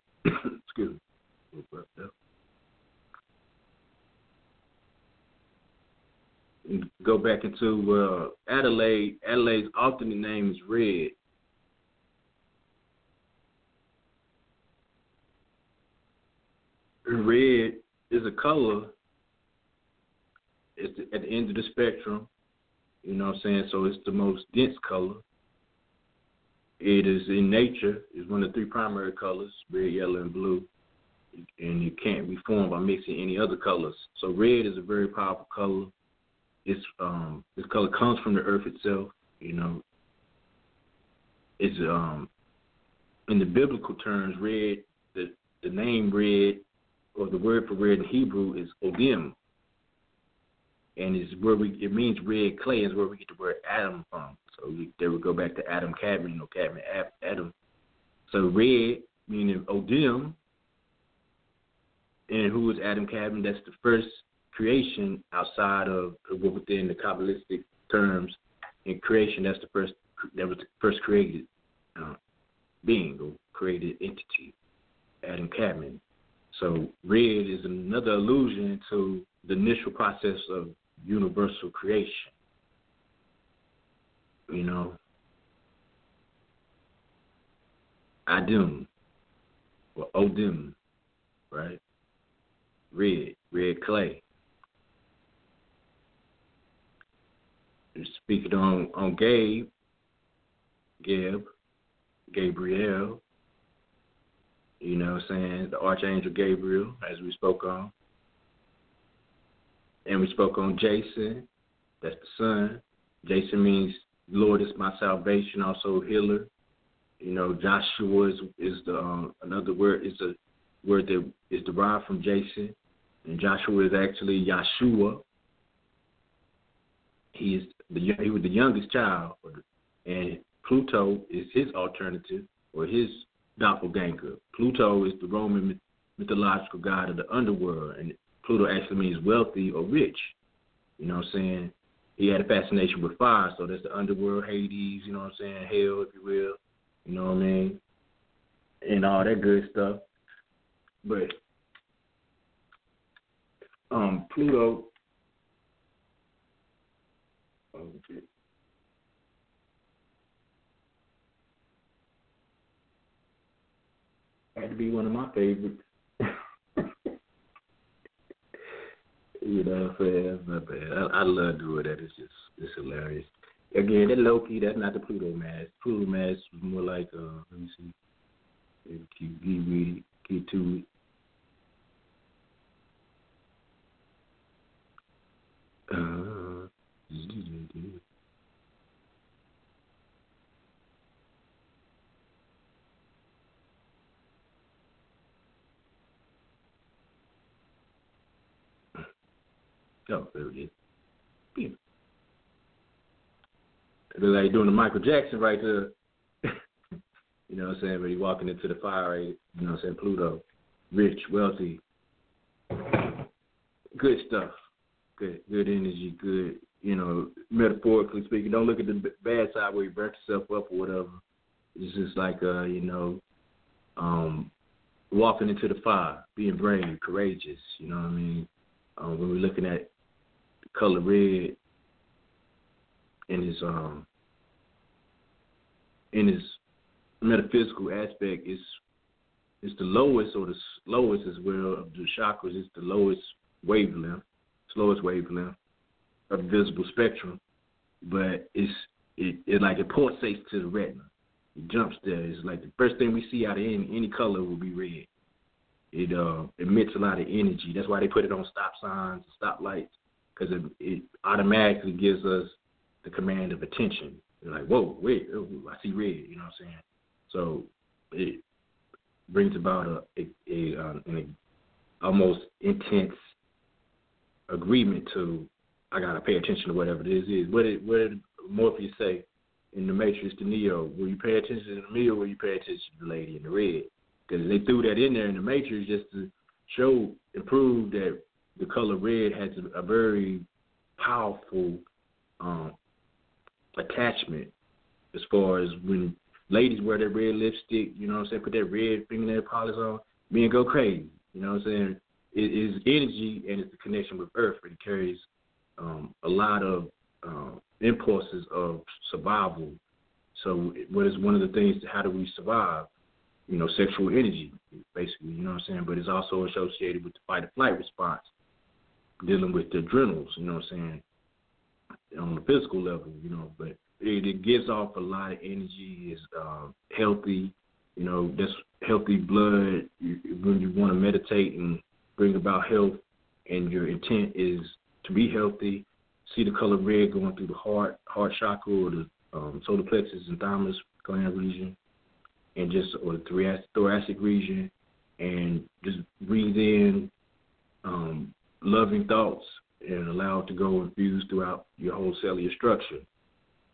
Excuse me. Go back into uh, Adelaide. Adelaide's alternate name is Red. Red is a color. It's at the end of the spectrum. You know what I'm saying? So it's the most dense color. It is in nature It's one of the three primary colors: red, yellow, and blue. And it can't be formed by mixing any other colors. So red is a very powerful color. It's um this color comes from the earth itself. You know, it's um in the biblical terms, red. The the name red or the word for red in Hebrew is odim, and is where we it means red clay is where we get the word Adam from. So we, there we go back to Adam Kadmon, you know, Kadmon Adam. So red meaning Odim, and who was Adam Kadmon? That's the first creation outside of within the Kabbalistic terms. In creation, that's the first that was the first created uh, being or created entity, Adam Kadmon. So red is another allusion to the initial process of universal creation you know. Adim or Odim, right? Red, red clay. Speaking on on Gabe, Gab, Gabriel, you know what I'm saying, the Archangel Gabriel, as we spoke on. And we spoke on Jason, that's the son. Jason means Lord is my salvation, also healer. You know, Joshua is, is the um, another word is a word that is derived from Jason. and Joshua is actually Yeshua. He is the he was the youngest child, and Pluto is his alternative or his doppelganger. Pluto is the Roman mythological god of the underworld, and Pluto actually means wealthy or rich. You know what I'm saying? He had a fascination with fire, so that's the underworld, Hades, you know what I'm saying, hell, if you will. You know what I mean? And all that good stuff. But um Pluto shit. had to be one of my favorites. You know what I'm saying? Not bad. I, I love doing that. It's just it's hilarious. Again, that low key, that's not the Pluto mask. Pluto mask was more like uh let me see. Get read get to it. Uh, Oh, there it is. Yeah. It like doing the Michael Jackson right there. you know what I'm saying? He walking into the fire, you know what I'm saying? Pluto, rich, wealthy, good stuff, good, good energy, good. You know, metaphorically speaking, don't look at the bad side where you burnt yourself up or whatever. It's just like, uh, you know, um, walking into the fire, being brave, courageous. You know what I mean? Um, when we're looking at color red in his um in his metaphysical aspect is is the lowest or the lowest as well of the chakras. It's the lowest wavelength, slowest wavelength the visible spectrum, but it's it, it like it pulsates to the retina. It jumps there. It's like the first thing we see out of any any color will be red. It uh emits a lot of energy. That's why they put it on stop signs, and stop lights because it, it automatically gives us the command of attention. You're like, whoa, wait, oh, I see red. You know what I'm saying? So it brings about a, a, a um, an almost intense agreement to I gotta pay attention to whatever this is. What did what did Morpheus say in the Matrix to Neo? Will you pay attention to me or will you pay attention to the lady in the red? Because they threw that in there in the Matrix just to show and prove that the color red has a, a very powerful um, attachment as far as when ladies wear that red lipstick, you know what I'm saying, put that red fingernail polish on, men go crazy. You know what I'm saying? It is energy and it's the connection with earth. It carries um, a lot of uh, impulses of survival. So what is one of the things, how do we survive? You know, sexual energy, basically, you know what I'm saying? But it's also associated with the fight or flight response dealing with the adrenals, you know what I'm saying, on the physical level, you know, but it, it gives off a lot of energy, Is uh, healthy, you know, that's healthy blood you, when you want to meditate and bring about health and your intent is to be healthy, see the color red going through the heart, heart chakra or the um, solar plexus and thymus gland region and just or the thoracic, region and just breathe in um, loving thoughts and allow it to go infused throughout your whole cellular structure.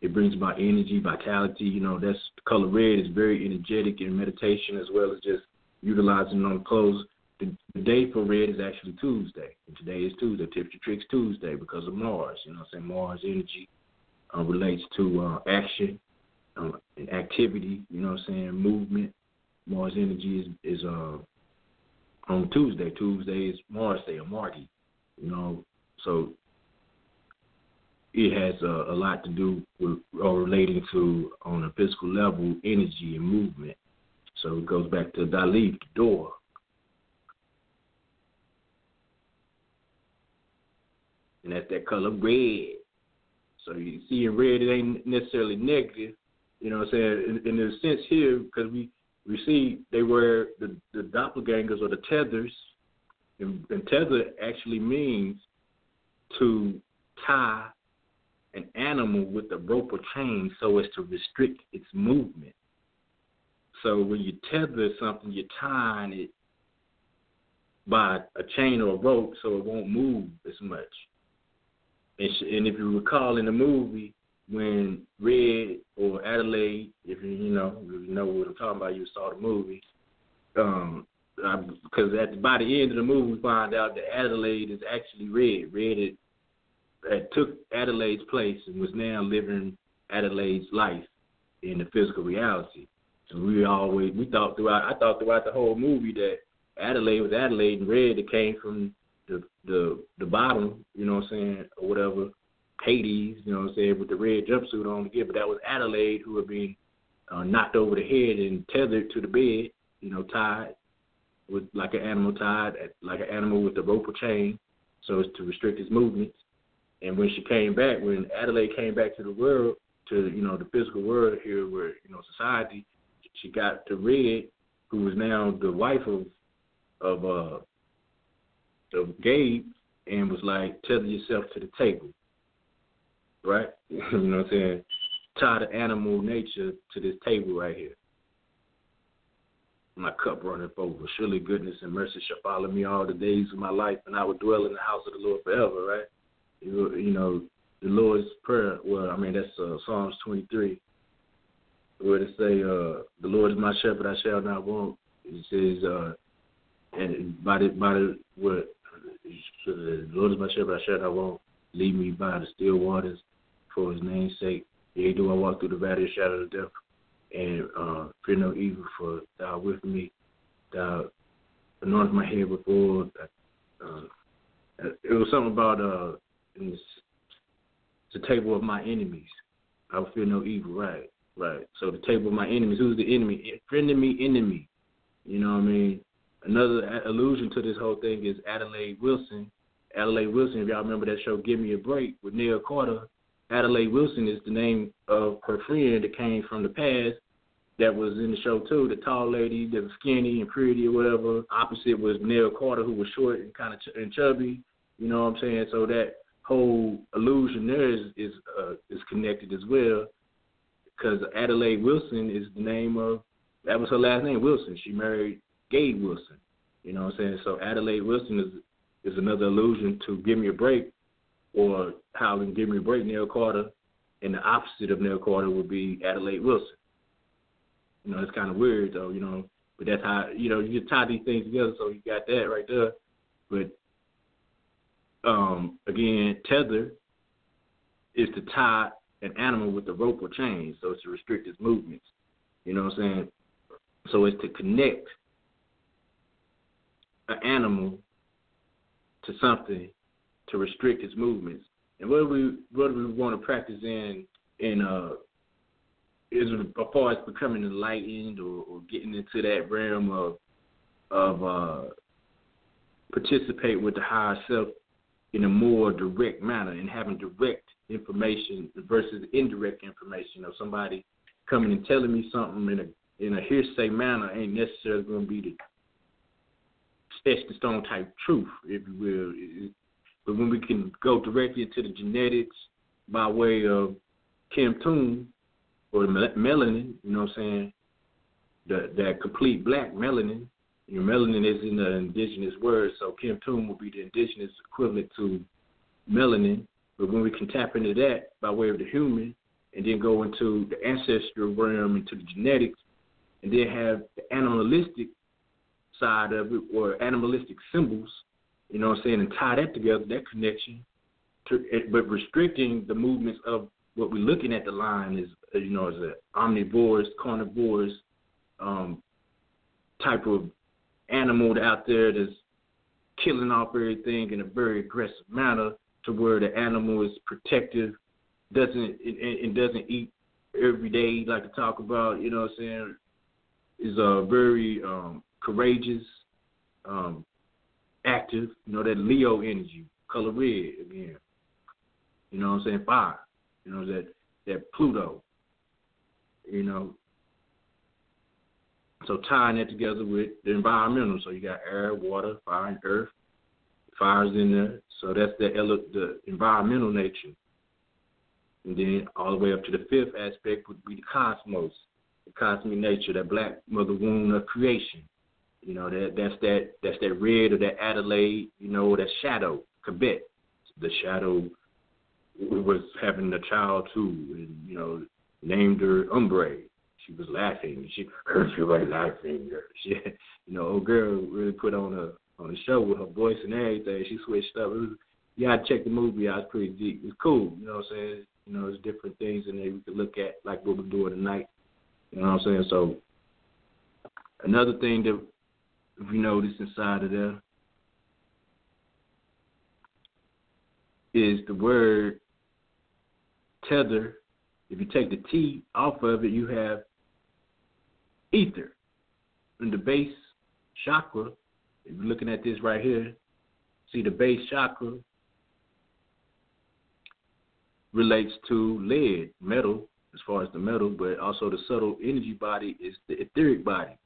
It brings about energy, vitality. You know, that's color red is very energetic in meditation as well as just utilizing on clothes. The, the day for red is actually Tuesday, and today is Tuesday, Tips and Tricks Tuesday because of Mars. You know, what I'm saying Mars energy uh, relates to uh, action uh, activity. You know, what I'm saying movement. Mars energy is is uh, on Tuesday. Tuesday is Mars Day or Mardi. You know, so it has a, a lot to do with or relating to on a physical level energy and movement. So it goes back to Dalet, the door. And that's that color red. So you see in red, it ain't necessarily negative. You know what I'm saying? In, in a sense here, because we, we see they wear the, the doppelgangers or the tethers and, and tether actually means to tie an animal with a rope or chain so as to restrict its movement. So when you tether something, you're tying it by a chain or a rope so it won't move as much. And, sh- and if you recall in the movie, when Red or Adelaide, if you you know if you know what I'm talking about, you saw the movie. Um, because at the, by the end of the movie, we find out that Adelaide is actually Red. Red had, had took Adelaide's place and was now living Adelaide's life in the physical reality. And we always we thought throughout I thought throughout the whole movie that Adelaide was Adelaide and Red that came from the the the bottom, you know what I'm saying, or whatever, Hades, you know what I'm saying, with the red jumpsuit on again, but that was Adelaide who had been uh, knocked over the head and tethered to the bed, you know, tied with like an animal tied, like an animal with a rope or chain, so as to restrict his movements. And when she came back, when Adelaide came back to the world, to you know the physical world here, where you know society, she got to Red, who was now the wife of of uh of Gabe, and was like, tether yourself to the table, right? you know what I'm saying? Tie the animal nature to this table right here my cup runneth over. Surely goodness and mercy shall follow me all the days of my life, and I will dwell in the house of the Lord forever, right? You, you know, the Lord's Prayer, well, I mean, that's uh, Psalms 23, where it say, uh, the Lord is my shepherd, I shall not want. It says, uh, and by the, by the, what, the Lord is my shepherd, I shall not want. Lead me by the still waters for his name's sake. Yea, do I walk through the valley of shadow of death, and uh, fear no evil, for thou with me. Thou anoint my head with oil. Uh, it was something about uh, in this, the table of my enemies. I will fear no evil. Right, right. So the table of my enemies. Who's the enemy? Friend of me, enemy. You know what I mean? Another allusion to this whole thing is Adelaide Wilson. Adelaide Wilson, if y'all remember that show, Give Me a Break with Neil Carter Adelaide Wilson is the name of her friend that came from the past that was in the show too. The tall lady that was skinny and pretty or whatever. Opposite was Nell Carter, who was short and kind of ch- and chubby. You know what I'm saying? So that whole illusion there is is uh, is connected as well, because Adelaide Wilson is the name of that was her last name Wilson. She married Gabe Wilson. You know what I'm saying? So Adelaide Wilson is is another allusion to Give Me a Break, or how Give Me a Break, Neil Carter, and the opposite of Neil Carter would be Adelaide Wilson. You know, it's kind of weird though, you know, but that's how you know you just tie these things together. So you got that right there. But um, again, tether is to tie an animal with a rope or chain, so it's to restrict its movements. You know what I'm saying? So it's to connect an animal to something to restrict its movements. And what do we what do we want to practice in in uh is as far as becoming enlightened or, or getting into that realm of of uh participate with the higher self in a more direct manner and having direct information versus indirect information of somebody coming and telling me something in a in a hearsay manner ain't necessarily going to be the sketch the stone type truth, if you will. But when we can go directly into the genetics by way of Kim Toon or melanin, you know what I'm saying? That that complete black melanin. Your melanin is in the indigenous word, so Kim Toon will be the indigenous equivalent to melanin. But when we can tap into that by way of the human, and then go into the ancestral realm, into the genetics, and then have the animalistic side of it or animalistic symbols, you know what I'm saying, and tie that together, that connection, to, but restricting the movements of what we're looking at the line is, you know, is an omnivores, carnivores um, type of animal out there that's killing off everything in a very aggressive manner to where the animal is protective, doesn't and, doesn't eat every day like to talk about, you know what I'm saying, is uh, very um, courageous, um, active, you know, that Leo energy, color red again. You know what I'm saying? Fire. You know, that that Pluto. You know. So tying that together with the environmental. So you got air, water, fire, and earth. Fire's in there. So that's the the environmental nature. And then all the way up to the fifth aspect would be the cosmos, the cosmic nature, that black mother womb of creation. You know that that's that that's that red or that Adelaide. You know that shadow, khaibit. The shadow was having a child too, and you know named her Umbrae. She was laughing. She heard she was laughing. She, you know, old girl really put on a on the show with her voice and everything. She switched up. It was, you gotta check the movie out. It's pretty deep. It's cool. You know what I'm saying? You know, there's different things in there we could look at, like what we're doing tonight. You know what I'm saying? So another thing that if you notice inside of there is the word tether. If you take the T off of it, you have ether. In the base chakra, if you're looking at this right here, see the base chakra relates to lead, metal, as far as the metal, but also the subtle energy body is the etheric body.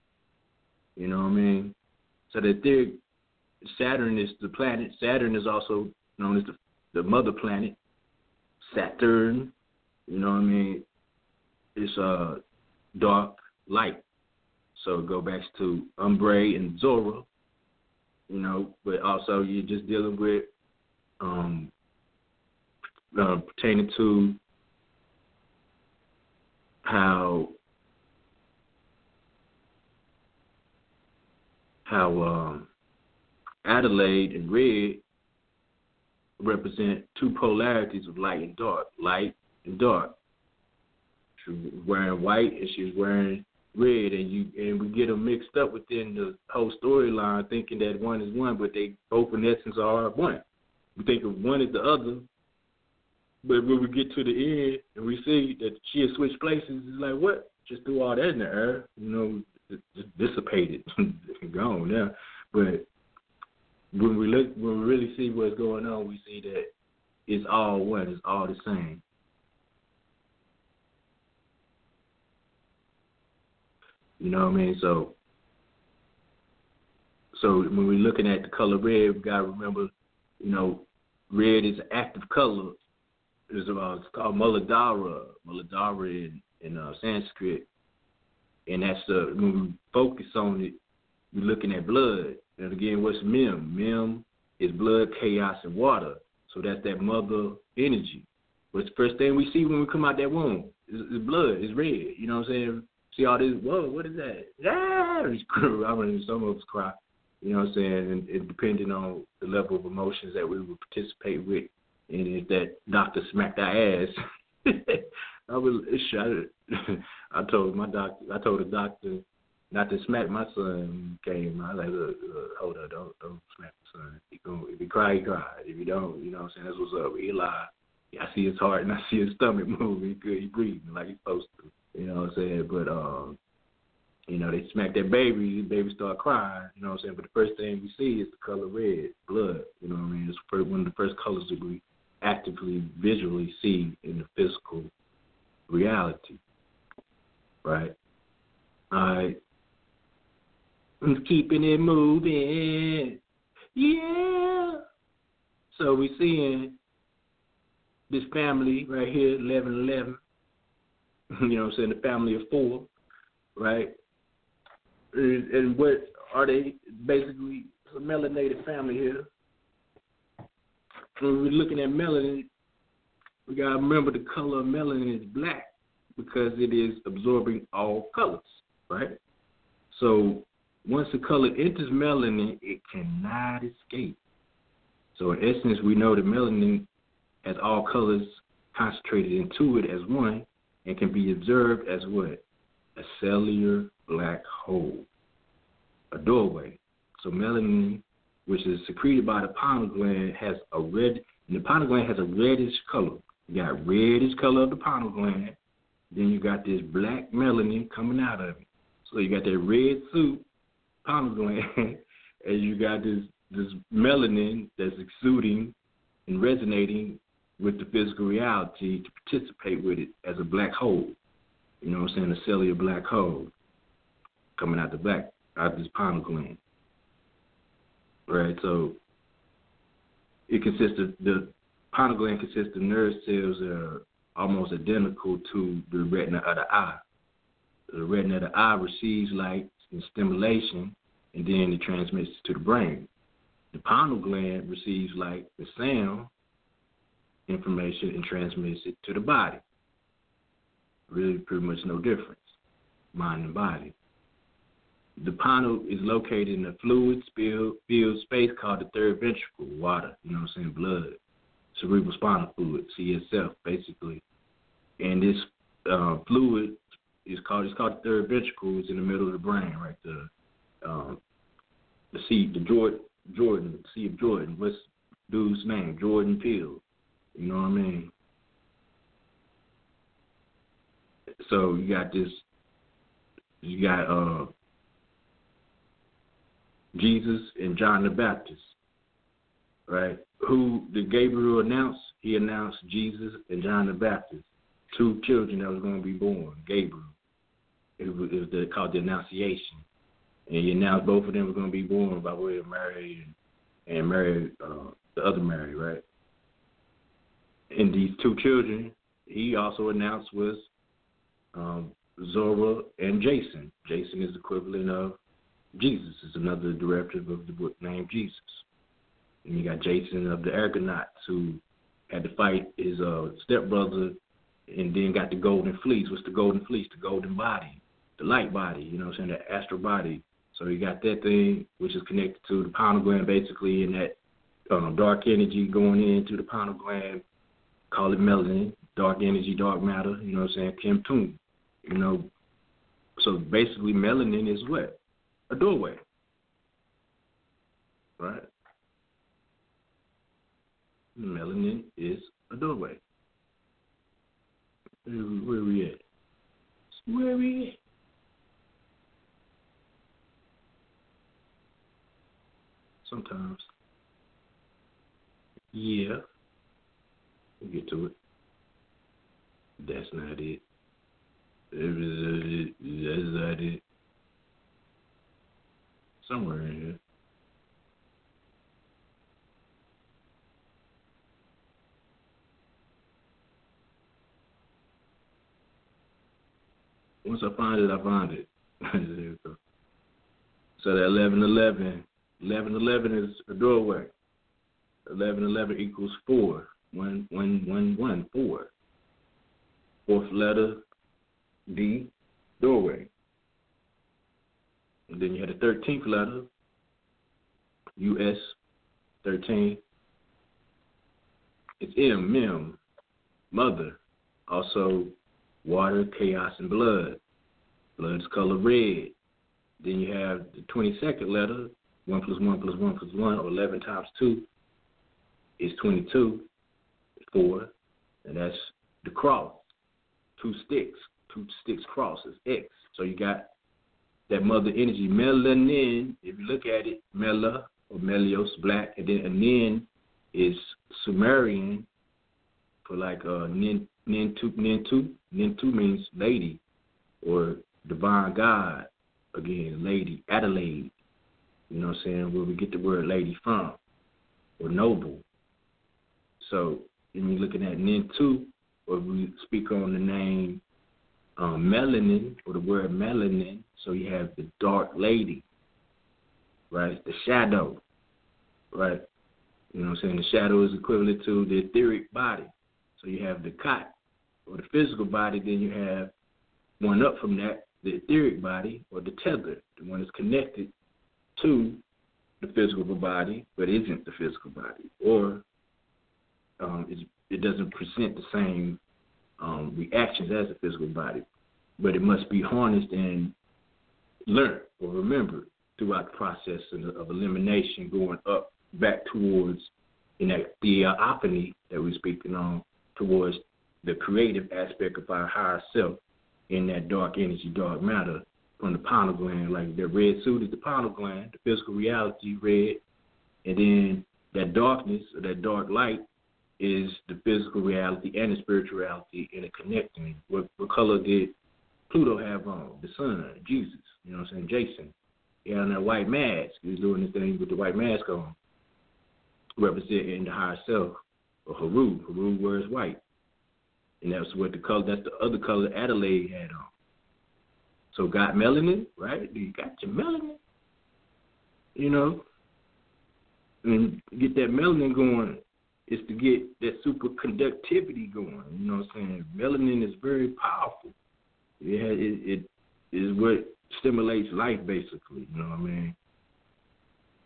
You know what I mean? So the etheric Saturn is the planet. Saturn is also known as the, the mother planet. Saturn, you know what I mean? It's uh dark light. So go back to Umbrae and Zora, you know, but also you're just dealing with um uh, pertaining to how how um, Adelaide and Red represent two polarities of light and dark, light and dark. She's wearing white and she's wearing red, and you and we get them mixed up within the whole storyline, thinking that one is one, but they both in essence are one. We think of one as the other, but when we get to the end and we see that she has switched places, it's like what? Just threw all that in the air, you know, dissipated, gone now. But when we look, when we really see what's going on, we see that it's all one, it's all the same. You know what I mean? So, so when we're looking at the color red, we gotta remember, you know, red is an active color it's, uh, it's called Muladhara, Muladhara in, in uh, Sanskrit, and that's uh, when we focus on it, we're looking at blood. And again, what's Mem? Mem is blood, chaos, and water. So that's that mother energy. What's the first thing we see when we come out that womb? Is, blood. It's red. You know what I'm saying? See all this? Whoa, what is that? Yeah, I mean, some of us cry. You know what I'm saying? And, and depending on the level of emotions that we would participate with and if that doctor smacked our ass, I was shot. I told my doctor, I told the doctor not to smack my son. Came, I was like, look, look hold up, don't don't smack my son. He go, if he cry, he cry. If he don't, you know what I'm saying? That's what's up. He lie. I see his heart and I see his stomach moving. He good. He breathing like he's supposed to. You know what I'm saying? But um, you know, they smack that baby, the baby start crying, you know what I'm saying? But the first thing we see is the color red, blood, you know what I mean? It's one of the first colors that we actively visually see in the physical reality. Right? I'm keeping it moving. Yeah. So we're seeing this family right here, 11 11. You know I'm saying? The family of four, right? And, and what are they? Basically, it's a melanated family here when we're looking at melanin, we gotta remember the color of melanin is black because it is absorbing all colors, right? So once the color enters melanin, it cannot escape. So in essence, we know that melanin has all colors concentrated into it as one and can be observed as what? A cellular black hole, a doorway. So melanin which is secreted by the pineal gland, has a red, and the pineal gland has a reddish color. You got reddish color of the pineal gland, then you got this black melanin coming out of it. So you got that red soup pineal gland, and you got this this melanin that's exuding and resonating with the physical reality to participate with it as a black hole. You know what I'm saying? A cellular black hole coming out the black out of this pineal gland right? So it consists of the pineal gland consists of nerve cells that are almost identical to the retina of the eye. The retina of the eye receives light and stimulation and then it transmits it to the brain. The pineal gland receives like the sound information and transmits it to the body. Really, pretty much no difference, mind and body. The pineal is located in a fluid filled space called the third ventricle, water, you know what I'm saying, blood, cerebral spinal fluid, CSF, basically. And this uh, fluid is called it's called the third ventricle. It's in the middle of the brain, right. Um, the sea, the Jordan, Jordan, Sea of Jordan. What's dude's name? Jordan Peele. You know what I mean? So you got this. You got uh Jesus and John the Baptist, right? Who did Gabriel announce? He announced Jesus and John the Baptist, two children that was going to be born. Gabriel. It was, it was the, called the Annunciation, and he announced both of them were going to be born by way of Mary and, and Mary, uh, the other Mary, right? And these two children, he also announced was um, Zora and Jason. Jason is equivalent of Jesus is another derivative of the book named Jesus. And you got Jason of the Argonauts who had to fight his uh, stepbrother and then got the golden fleece. What's the golden fleece? The golden body, the light body, you know what I'm saying, the astral body. So you got that thing which is connected to the pineal gland basically and that um, dark energy going into the pineal gland, call it melanin, dark energy, dark matter, you know what I'm saying, Kim Tune. You know, so basically melanin is what? a doorway. Right? Melanin is a doorway. Where, we at? Where we at? Sometimes. Yeah. We'll get to it. That's not it. That's not it somewhere in here. Once I find it, I find it. so that 1111, 1111 is a doorway. 1111 equals 4. 1, 1, 1, 1, 4. Fourth letter, D, doorway. And then you had the 13th letter, US 13. It's M, Mem, mother. Also, water, chaos, and blood. Blood is color red. Then you have the 22nd letter, 1 plus 1 plus 1 plus 1, or 11 times 2 is 22, 4. And that's the cross. Two sticks, two sticks crosses, X. So you got that mother energy. Melanin, if you look at it, mela or melios, black, and then anin is Sumerian for like uh nin nintu nintu. Nintu means lady or divine God. Again, lady, Adelaide. You know what I'm saying? Where we get the word lady from. Or noble. So when you're looking at nintu, or we speak on the name um, melanin, or the word melanin, so you have the dark lady, right? The shadow, right? You know what I'm saying? The shadow is equivalent to the etheric body. So you have the khat, or the physical body, then you have one up from that, the etheric body, or the tether, the one that's connected to the physical body, but isn't the physical body, or um, it doesn't present the same um, reactions as the physical body, but it must be harnessed and learned or remembered throughout the process of elimination, going up back towards in that theophany that we're speaking on, towards the creative aspect of our higher self in that dark energy, dark matter from the pineal gland. Like the red suit is the pineal gland, the physical reality, red, and then that darkness or that dark light is the physical reality and the spiritual reality in a connecting. What, what color did Pluto have on? The sun, Jesus. You know what I'm saying? Jason. Yeah, on that white mask. He was doing this thing with the white mask on, representing the higher self, or Haru. Haru wears white. And that's what the color, that's the other color Adelaide had on. So got melanin, right? You got your melanin. you know, and get that melanin going is to get that superconductivity going. You know what I'm saying? Melanin is very powerful. It, it, it is what stimulates life, basically. You know what I mean?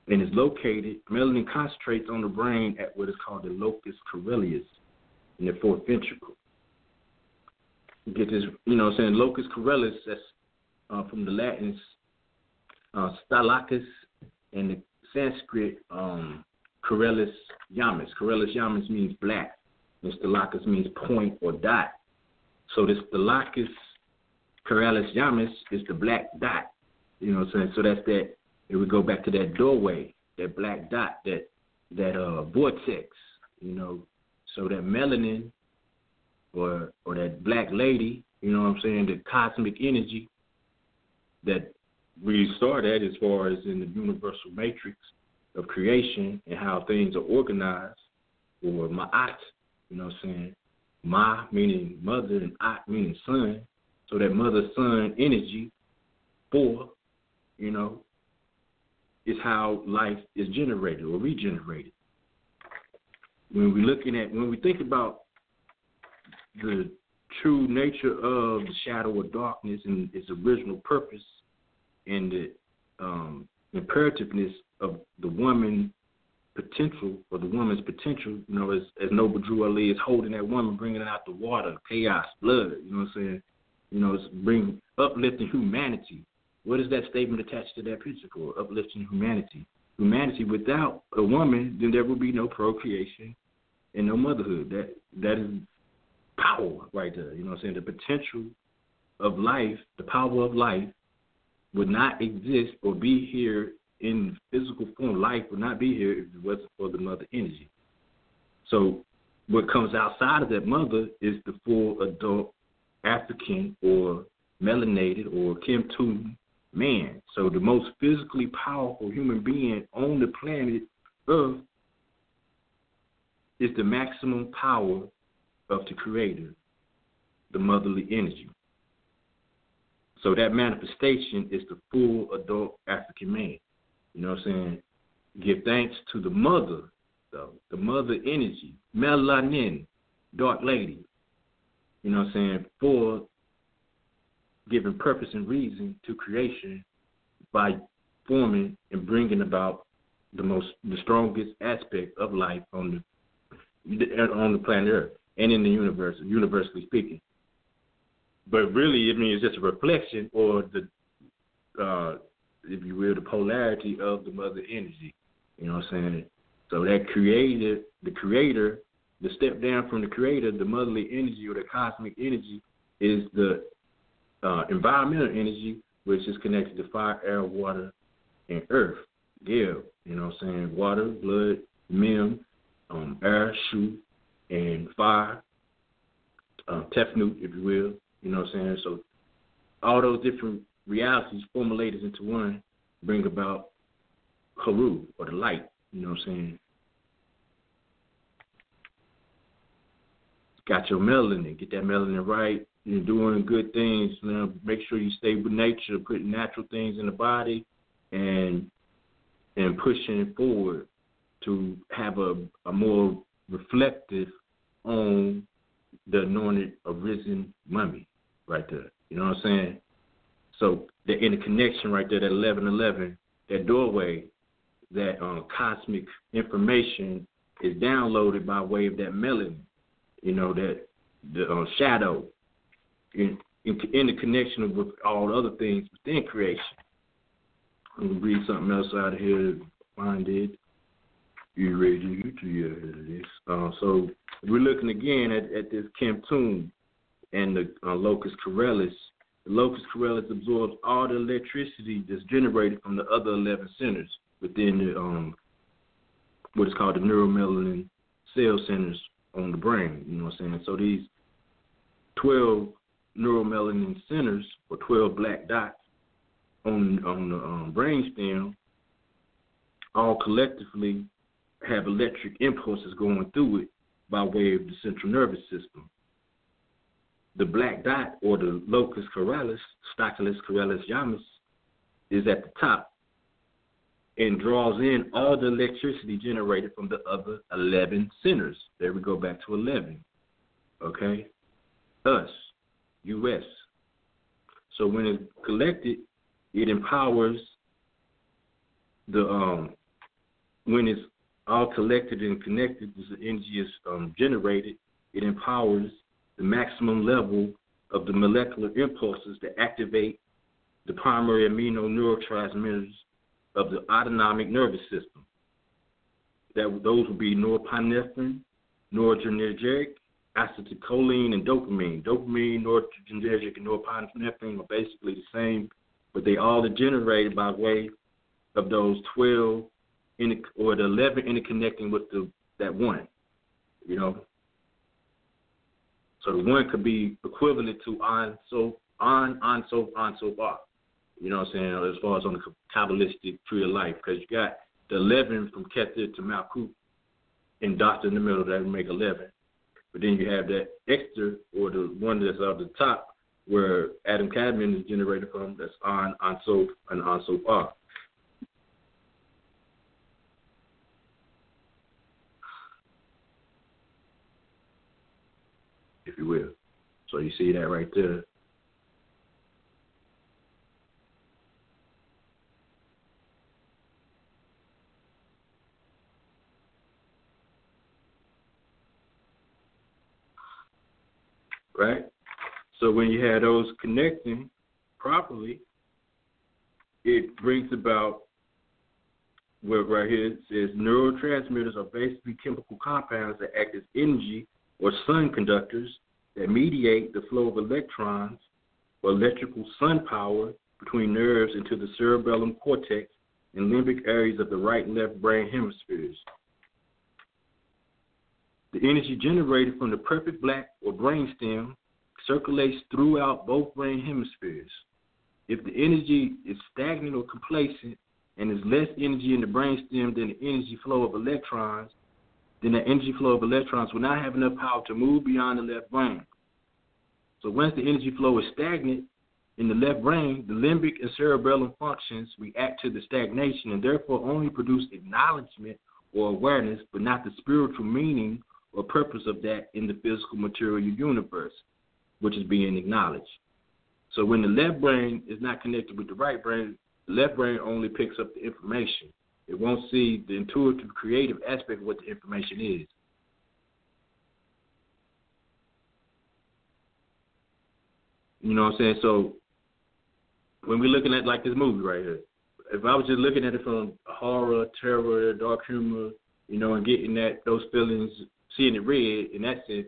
And it's located, melanin concentrates on the brain at what is called the locus coeruleus in the fourth ventricle. Get this, you know what I'm saying? Locus coeruleus, that's uh, from the Latin uh, stylacus and the Sanskrit um, Yamas. Corellus Yamas means black, and Stylacus means point or dot. So the Stylacus Corellus Yamas is the black dot. You know what I'm saying? So that's that. It would go back to that doorway, that black dot, that that uh, vortex. You know, so that melanin or or that black lady. You know what I'm saying? The cosmic energy that we start at as far as in the universal matrix of creation and how things are organized, or ma'at, you know what I'm saying? Ma meaning mother and at meaning son. So that mother son energy, for, you know, is how life is generated or regenerated. When we're looking at, when we think about the true nature of the shadow of darkness and its original purpose and the um, imperativeness of the woman potential or the woman's potential, you know, as as Noble Drew Ali is holding that woman, bringing out the water, chaos, blood. You know what I'm saying? You know, it's bring uplifting humanity. What is that statement attached to that picture for? Uplifting humanity. Humanity without a woman, then there will be no procreation and no motherhood. That that is power right there. You know what I'm saying? The potential of life, the power of life would not exist or be here in physical form. Life would not be here if it wasn't for the mother energy. So what comes outside of that mother is the full adult African or melanated or Kim man. So the most physically powerful human being on the planet Earth is the maximum power of the creator, the motherly energy. So that manifestation is the full adult African man. You know what I'm saying? Give thanks to the mother, though, the mother energy, melanin, dark lady. You know what I'm saying? For giving purpose and reason to creation by forming and bringing about the most, the strongest aspect of life on the on the planet Earth and in the universe, universally speaking but really, I mean, it's just a reflection or the, uh, if you will, the polarity of the mother energy. You know what I'm saying? So that created the creator, the step down from the creator, the motherly energy or the cosmic energy is the uh, environmental energy, which is connected to fire, air, water, and earth. Yeah, you know what I'm saying? Water, blood, mem, um, air, shu, and fire, uh, tefnut, if you will, you know what I'm saying? So all those different realities formulated into one bring about Haru or the light. You know what I'm saying? Got your melanin, get that melanin right. You're doing good things. You know, make sure you stay with nature, putting natural things in the body, and and pushing forward to have a, a more reflective on the anointed arisen mummy right there. You know what I'm saying? So the interconnection right there, that 1111, that doorway, that um, cosmic information is downloaded by way of that melanin. You know that the uh, shadow in, in, in the connection with all other things within creation. I'm gonna read something else out of here. Find it. You ready to get your head of this? Uh, so we're looking again at, at this Kemptune and the uh, locus coeruleus. The locus coeruleus absorbs all the electricity that's generated from the other 11 centers within the um, what is called the neuromelanin cell centers on the brain. You know what I'm saying? So these 12 neuromelanin centers or 12 black dots on on the um, brain stem all collectively have electric impulses going through it by way of the central nervous system the black dot or the locus coeruleus, Stachylus coeruleus yamas, is at the top. and draws in all the electricity generated from the other 11 centers. There we go back to 11. Okay? Us, U.S. So when it's collected, it empowers the um when it's all collected and connected, as the energy is um, generated. It empowers the maximum level of the molecular impulses that activate the primary amino neurotransmitters of the autonomic nervous system. That those would be norepinephrine, noradrenergic, acetylcholine, and dopamine. Dopamine, noradrenergic, and norepinephrine are basically the same, but they all are generated by way of those 12 in, or the 11 interconnecting with the that one. You know, so the one could be equivalent to on so on on so on so far. You know what I'm saying? As far as on the Kabbalistic tree of life, because you got the 11 from Kether to Malkuth and Doctor in the middle, that would make 11. But then you have that extra, or the one that's at the top, where Adam Kadmon is generated from, that's on, on so, and on so far. You will. So you see that right there. right? So when you have those connecting properly, it brings about where right here it says neurotransmitters are basically chemical compounds that act as energy or sun conductors that mediate the flow of electrons or electrical sun power between nerves into the cerebellum cortex and limbic areas of the right and left brain hemispheres. The energy generated from the perfect black or brainstem circulates throughout both brain hemispheres. If the energy is stagnant or complacent and there's less energy in the brainstem than the energy flow of electrons, then the energy flow of electrons will not have enough power to move beyond the left brain. So once the energy flow is stagnant in the left brain, the limbic and cerebellum functions react to the stagnation and therefore only produce acknowledgement or awareness, but not the spiritual meaning or purpose of that in the physical material universe, which is being acknowledged. So when the left brain is not connected with the right brain, the left brain only picks up the information. It won't see the intuitive, creative aspect of what the information is. You know what I'm saying? So when we're looking at like this movie right here, if I was just looking at it from horror, terror, dark humor, you know, and getting that those feelings seeing it red in that sense,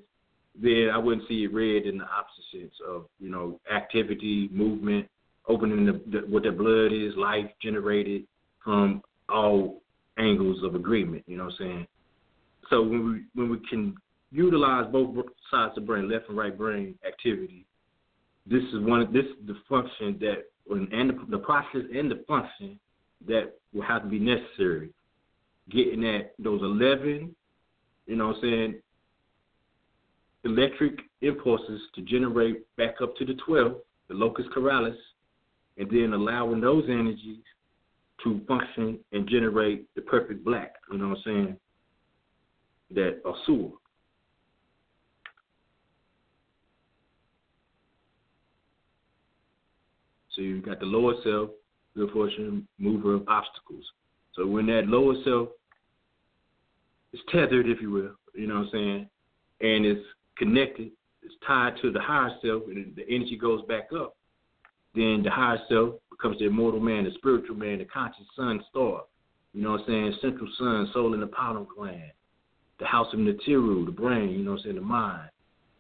then I wouldn't see it red in the opposite sense of you know activity, movement, opening the, the what the blood is, life generated from all angles of agreement. You know what I'm saying? So when we when we can utilize both sides of the brain, left and right brain activity, this is one. of This is the function that and the, the process and the function that will have to be necessary. Getting at those eleven you know what I'm saying, electric impulses to generate back up to the 12, the locus coeruleus, and then allowing those energies to function and generate the perfect black, you know what I'm saying, that are So you've got the lower self, good fortune, mover of obstacles. So when that lower self is tethered, if you will, you know what I'm saying, and it's connected, it's tied to the higher self, and the energy goes back up. Then the higher self becomes the immortal man, the spiritual man, the conscious sun star. You know what I'm saying? Central sun, soul in the pineal gland, the house of Neteru, the brain, you know what I'm saying, the mind,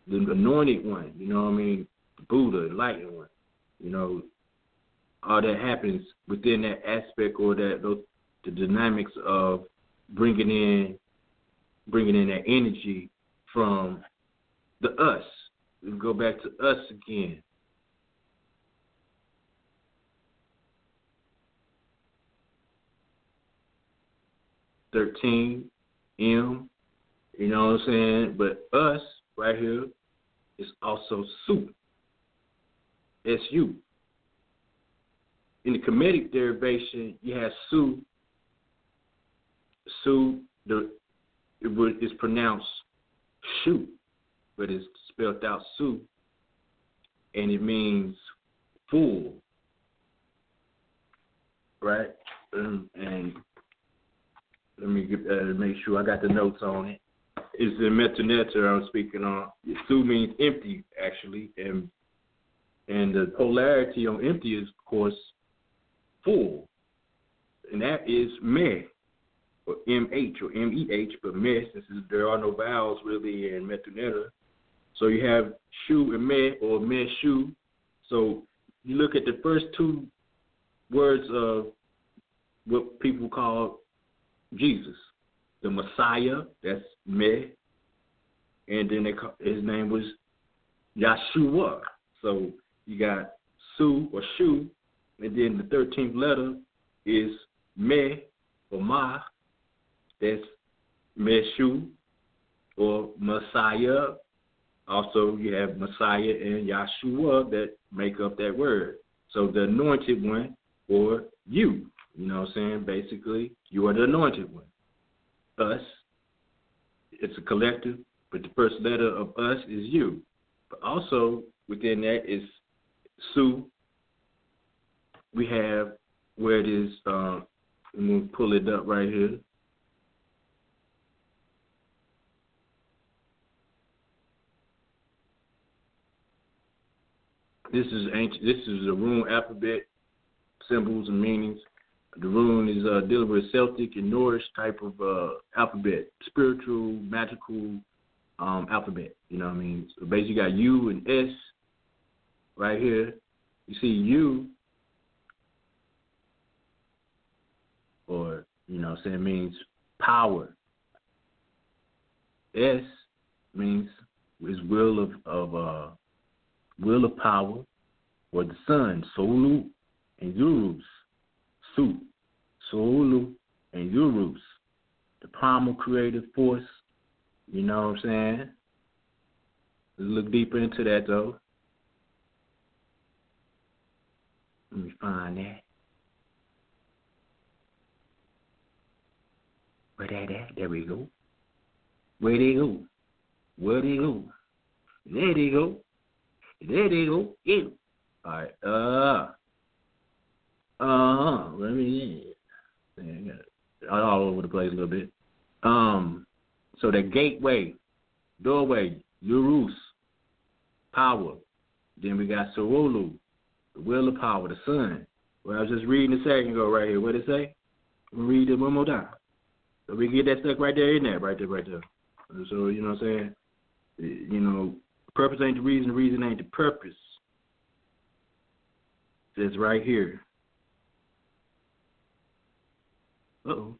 the anointed one, you know what I mean, the Buddha, the enlightened one. You know, all that happens within that aspect or that those, the dynamics of bringing in bringing in that energy from the us. We go back to us again. Thirteen M, you know what I'm saying? But us right here is also soup. S U. In the Kemetic derivation, you have Su Su, the it would it's pronounced Shu, but it's spelled out Su, and it means fool, right? Um, and let me get, uh, make sure I got the notes on it. It's the Medu Neter I'm speaking on. Su means empty, actually, and and the polarity on empty is, of course, full, and that is meh, or mh or meh, but meh since there are no vowels really in Medu Neter. So you have shu and meh or meh shu. So you look at the first two words of what people call Jesus, the Messiah. That's meh, and then call, his name was Yeshua. So you got Su or Shu, and then the thirteenth letter is Me or Ma. That's Meshu or Messiah. Also, you have Messiah and Yeshua that make up that word. So the anointed one or you. You know what I'm saying? Basically, you are the anointed one. Us. It's a collective, but the first letter of us is you. But also within that is Su. We have where it is. Uh, I'm gonna pull it up right here. This is ancient. This is the rune alphabet, symbols and meanings. The rune is uh, dealing with Celtic and Norse type of uh, alphabet, spiritual, magical um, alphabet. You know what I mean? So basically, you got U and S right here. You see U, or you know, saying means power. S means is will of of uh, will of power, or the sun, Solu and Uruz, Su, Solu and Uruz, the primal creative force. You know what I'm saying? Let's look deeper into that though. Let me find that. Where that at? There we go. Where they go? Where they go? There they go. There they go. Yeah. All right. Uh. Uh. Let me. Yeah, all over the place a little bit. Um. So the gateway, doorway, Uruz, power. Then we got Sorolu, the will of power, the sun. Well, I was just reading a second ago right here. What did it say? Read it one more time. So we get that stuck right there in there, right there, right there. So, you know what I'm saying? You know, purpose ain't the reason, reason ain't the purpose. It's right here. Uh oh.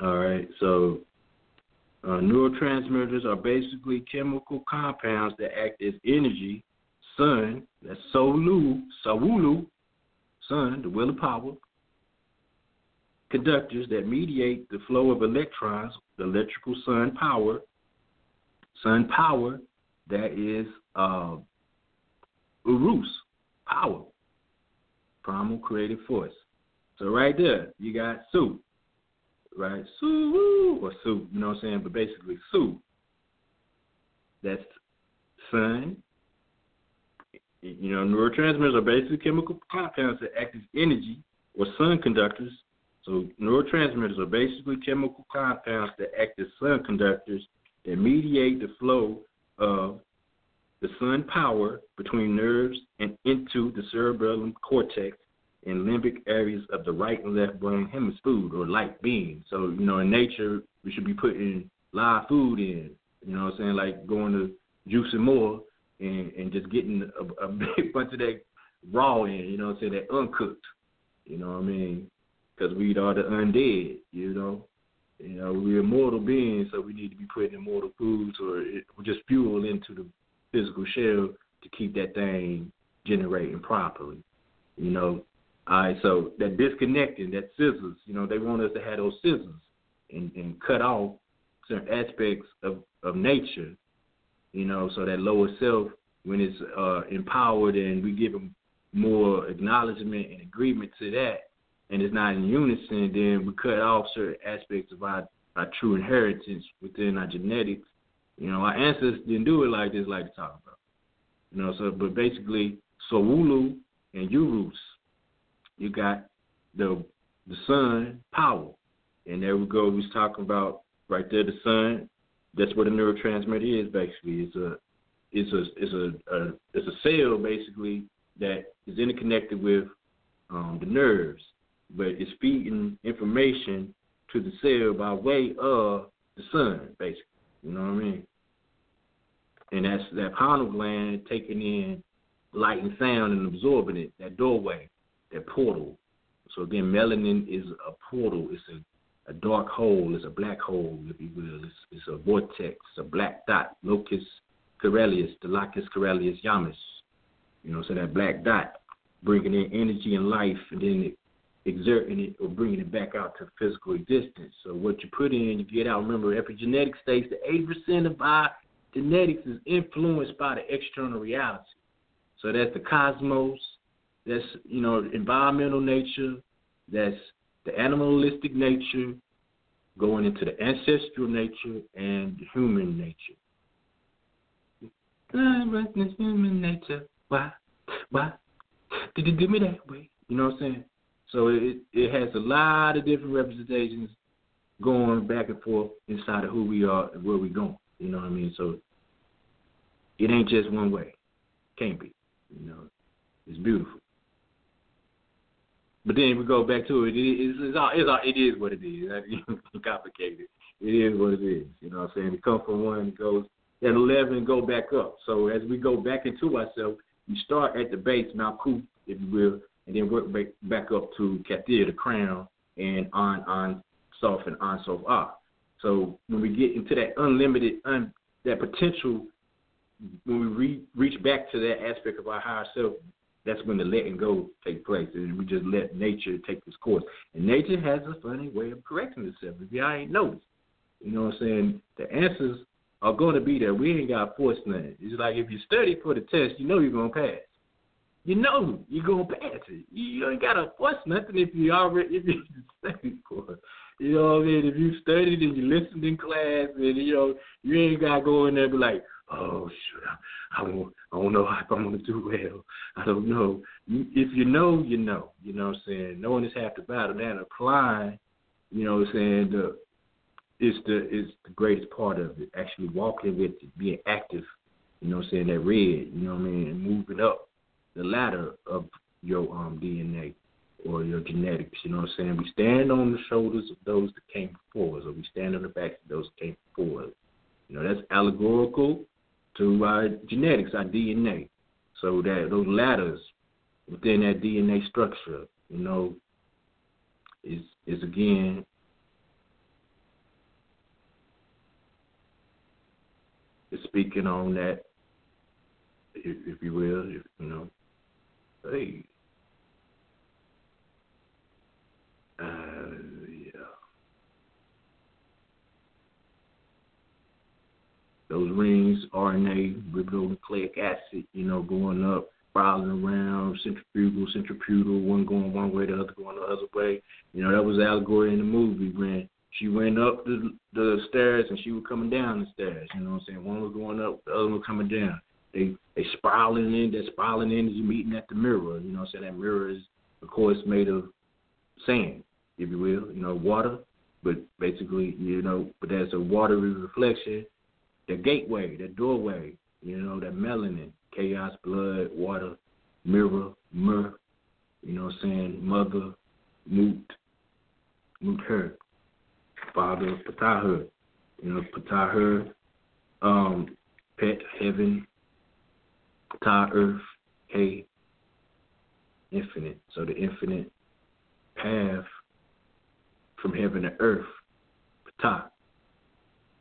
All right, so uh, neurotransmitters are basically chemical compounds that act as energy. Sun, that's Solu, Sawulu, sun, the will of power. Conductors that mediate the flow of electrons, the electrical sun power. Sun power, that is uh, Uruz, power, primal creative force. So right there, you got Su, right? Su or Su, you know what I'm saying? But basically Su. That's sun. You know, neurotransmitters are basically chemical compounds that act as energy or sun conductors. So neurotransmitters are basically chemical compounds that act as sun conductors that mediate the flow of the sun power between nerves and into the cerebellum cortex and limbic areas of the right and left brain hemisphere or light being. So, you know, in nature, we should be putting live food in, you know what I'm saying, like going to juicing more and, and just getting a, a big bunch of that raw in, you know what I'm saying, that uncooked, you know what I mean, because we are the undead, you know. You know, we're immortal beings, so we need to be putting immortal foods or, just fuel into the physical shell to keep that thing generating properly. You know, all right, so that disconnecting, that scissors, you know, they want us to have those scissors and, and cut off certain aspects of, of nature, you know, so that lower self when it's uh, empowered and we give them more acknowledgement and agreement to that, and it's not in unison, then we cut off certain aspects of our, our true inheritance within our genetics. You know, our ancestors didn't do it like this, like to talk about. You know, so but basically, Sowulu and Uruz, you got the the sun power, and there we go. We was talking about right there, the sun. That's what a neurotransmitter is basically. It's a it's a it's a, a it's a cell basically that is interconnected with um, the nerves, but it's feeding information to the cell by way of the sun, basically. You know what I mean? And that's that pineal gland taking in light and sound and absorbing it, that doorway, that portal. So again, melanin is a portal. It's a, a dark hole. is a black hole, if you will. It's, it's a vortex. A black dot. Locus coeruleus, the locus coeruleus yamas. You know, so that black dot bringing in energy and life, and then exerting it or bringing it back out to physical existence. So what you put in, you get out. Remember, epigenetics states that 80% of our genetics is influenced by the external reality. So that's the cosmos, that's you know environmental nature, that's the animalistic nature, going into the ancestral nature and the human nature. Ah, human nature. Why? Why? Did you do me that way? You know what I'm saying? So it it has a lot of different representations going back and forth inside of who we are and where we're going. You know what I mean? So it ain't just one way. Can't be. You know, it's beautiful. But then we go back to it. It is it's all, it's all, it is what it is. It's complicated. It is what it is. You know what I'm saying? It comes from one, it goes at 11 and go back up. So as we go back into ourselves, we start at the base, Malkuth, if you will, and then work back, back up to Kether, the crown, and on on soft and on soft ah. So when we get into that unlimited, un, that potential, when we re, reach back to that aspect of our higher self, that's when the letting go take place, and we just let nature take its course. And nature has a funny way of correcting itself. If y'all ain't noticed, you know what I'm saying? The answers are going to be there. We ain't got force nothing. It's like if you study for the test, you know you're going to pass. You know you're going to pass it. You ain't got to force nothing if you already if you studied for it. You know what I mean? If you studied and you listened in class, and you know you ain't got to go in there and be like, oh shoot, I, I don't, I don't know if I'm gonna do well. I don't know. If you know, you know. You know what I'm saying? Knowing is half the battle. Then applying, you know what I'm saying, the is the is the greatest part of it. Actually walking with it, being active, you know what I'm saying, that red, you know what I mean, and moving up the ladder of your um DNA or your genetics, you know what I'm saying? We stand on the shoulders of those that came before us, or we stand on the backs of those that came before us. You know, that's allegorical to our genetics, our DNA. So that those ladders within that DNA structure, you know, is is again is speaking on that, if, if you will, if, you know, hey, uh, yeah, those rings, RNA, ribonucleic acid, you know, going up, spiraling around, centrifugal, centripetal, one going one way, the other going the other way. You know, that was allegory in the movie when she went up the the stairs and she was coming down the stairs. You know what I'm saying? One was going up, the other one was coming down. They they spiraling in, that spiraling energy meeting at the mirror. You know what I'm saying? That mirror is of course made of sand, if you will, you know, water. But basically, you know, but there's a watery reflection, the gateway, the doorway, you know, that melanin, chaos, blood, water, mirror, myrrh, you know what I'm saying, mother, moot, moot her father Ptah, you know, Ptah, um, pet, heaven, Ptah, earth, hey, infinite. So the infinite path from heaven to earth, Ptah,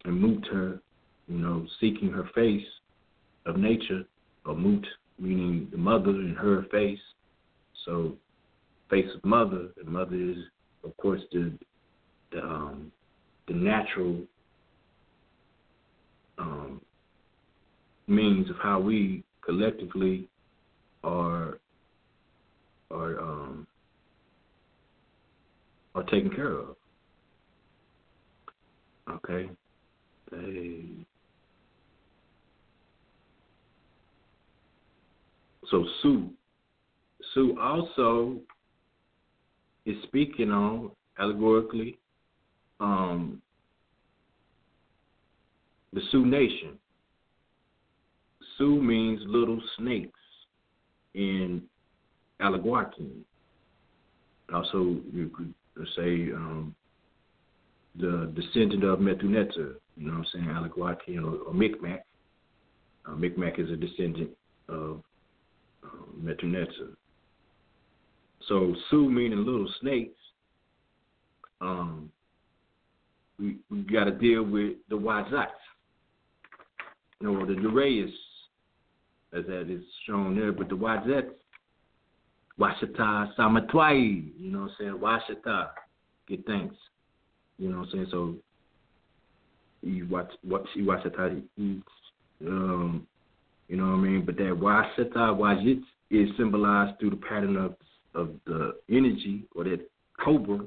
and Mut her, you know, seeking her face of nature, or Mut, meaning the mother in her face. So, face of mother, and mother is, of course, the the um, the natural um, means of how we collectively are are um, are taken care of. Okay, they so Sue Sue also is speaking on allegorically um, the Sioux Nation. Sioux means little snakes in Algonquin. Also, you could say um, the descendant of Medu Neter, you know what I'm saying, Algonquin or, or Micmac. Uh, Micmac is a descendant of uh, Medu Neter. So Sioux meaning little snakes. Um, we we got to deal with the Wazats, you know, the Urayas, as that is shown there. But the Wazats, Washita Samatwai, you know what I'm saying? Washita, get thanks. You know what I'm saying? So you watch what she Washita eats, um, you know what I mean? But that Washita Wajit is symbolized through the pattern of of the energy or that cobra,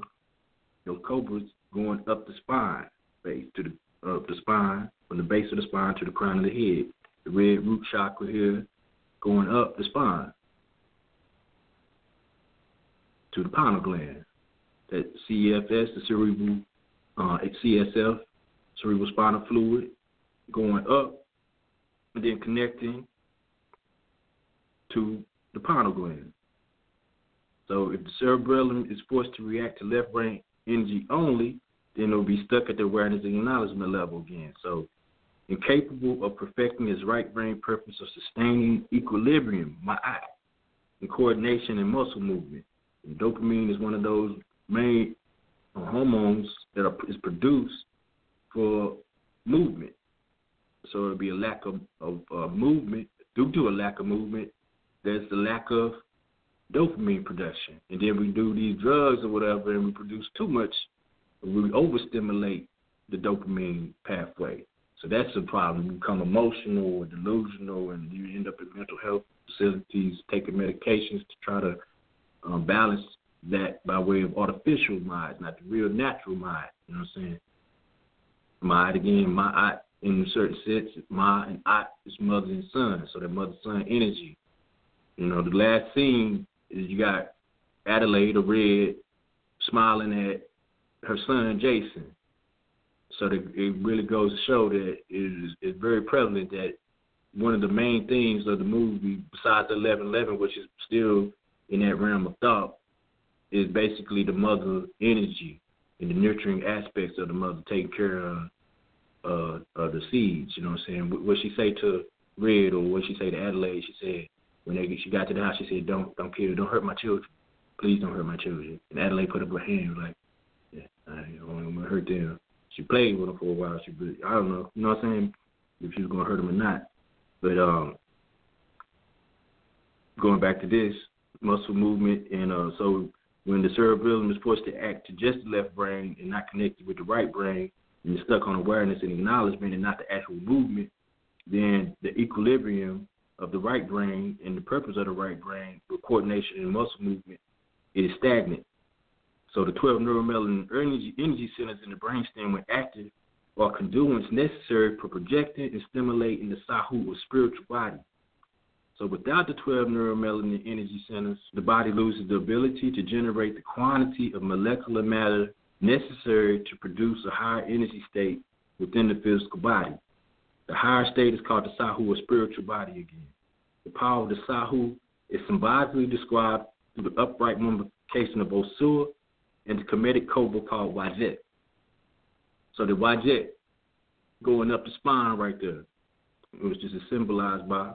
those cobras going up the spine, base to the up the spine, from the base of the spine to the crown of the head. The red root chakra here going up the spine to the pineal gland. That CFS, the cerebral uh, CSF, cerebral spinal fluid, going up and then connecting to the pineal gland. So if the cerebellum is forced to react to left brain energy only, then it'll be stuck at the awareness and acknowledgement level again. So incapable of perfecting his right brain purpose of sustaining equilibrium, my eye, and coordination and muscle movement. And dopamine is one of those main hormones that are, is produced for movement. So it'll be a lack of, of uh, movement. Due to a lack of movement, there's the lack of dopamine production. And then we do these drugs or whatever and we produce too much, we overstimulate the dopamine pathway. So that's the problem. You become emotional or delusional and you end up in mental health facilities taking medications to try to um, balance that by way of artificial minds, not the real natural mind. You know what I'm saying? Mind again, my I in a certain sense, my and I is mother and son. So that mother son energy. You know, the last scene is you got Adelaide or Red smiling at her son Jason. So the, it really goes to show that it is it's very prevalent that one of the main themes of the movie, besides the eleven eleven, which is still in that realm of thought, is basically the mother energy and the nurturing aspects of the mother taking care of uh, of the seeds. You know what I'm saying? What she say to Red or what she say to Adelaide? She said, when they she got to the house, she said, "Don't don't kill, don't hurt my children. Please don't hurt my children." And Adelaide put up her hand like, "Yeah, I don't want to hurt them." She played with them for a while. She, I don't know, you know what I'm saying? If she was gonna hurt them or not. But um, going back to this muscle movement, and uh, so when the cerebellum is forced to act to just the left brain and not connected with the right brain, and you're stuck on awareness and acknowledgement and not the actual movement, then the equilibrium of the right brain and the purpose of the right brain with coordination and muscle movement is stagnant. So the 12 neuromelanin energy, energy centers in the brainstem when active are conduits necessary for projecting and stimulating the sahu or spiritual body. So without the 12 neuromelanin energy centers, the body loses the ability to generate the quantity of molecular matter necessary to produce a higher energy state within the physical body. The higher state is called the Sahu or spiritual body again. The power of the Sahu is symbolically described through the upright mummification of Osua and the Kemetic cobra called Wajet. So the Wajet going up the spine right there, which is symbolized by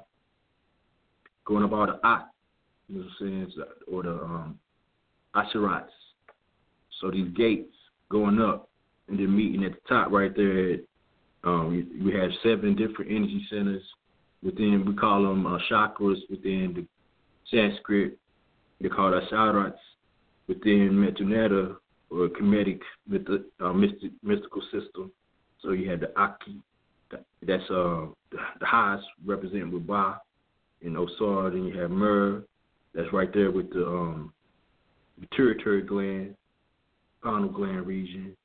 going up all the At, you know what I'm saying, or the um. So these gates going up and then meeting at the top right there um, we have seven different energy centers within, we call them uh, chakras within the Sanskrit. They're called asharats within Medu Neter or Kemetic myth- uh, mystic, mystical system. So you have the Aki, that's uh, the, the highest represented with Ba, in Osar. Then you have Mer, that's right there with the um, pituitary gland, pineal gland region.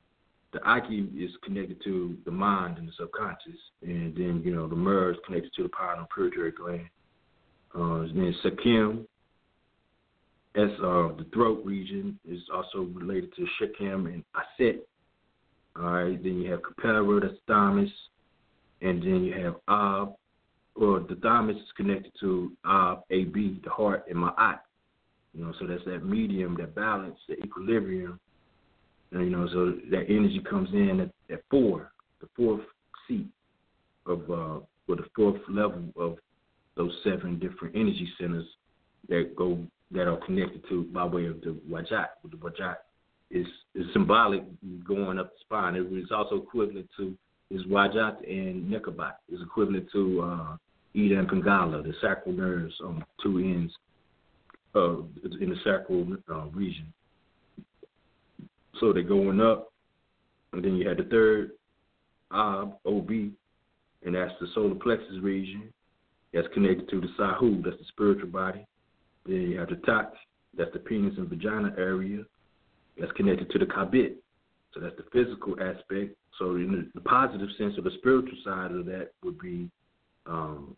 The Aki is connected to the mind and the subconscious, and then you know the Mer is connected to the pineal pituitary gland. Uh, and then Sekim, that's uh, the throat region, is also related to Shechem and Aset. All right, then you have Capera, that's thymus, and then you have Ab, or the thymus is connected to Ab, AB, the heart, and Ma'at. You know, so that's that medium, that balance, the equilibrium. And, you know, so that energy comes in at, at four, the fourth seat of, uh, or the fourth level of those seven different energy centers that go that are connected to by way of the wajat. The wajat is is symbolic going up the spine. It is also equivalent to is wajat and Nekhbet. Is equivalent to uh, Ida and Pingala, the sacral nerves on two ends uh, in the sacral uh, region. So they're going up, and then you have the third ob, ob, and that's the solar plexus region. That's connected to the sahu, that's the spiritual body. Then you have the tak, that's the penis and vagina area. That's connected to the khaibit, so that's the physical aspect. So in the positive sense of the spiritual side of that would be um,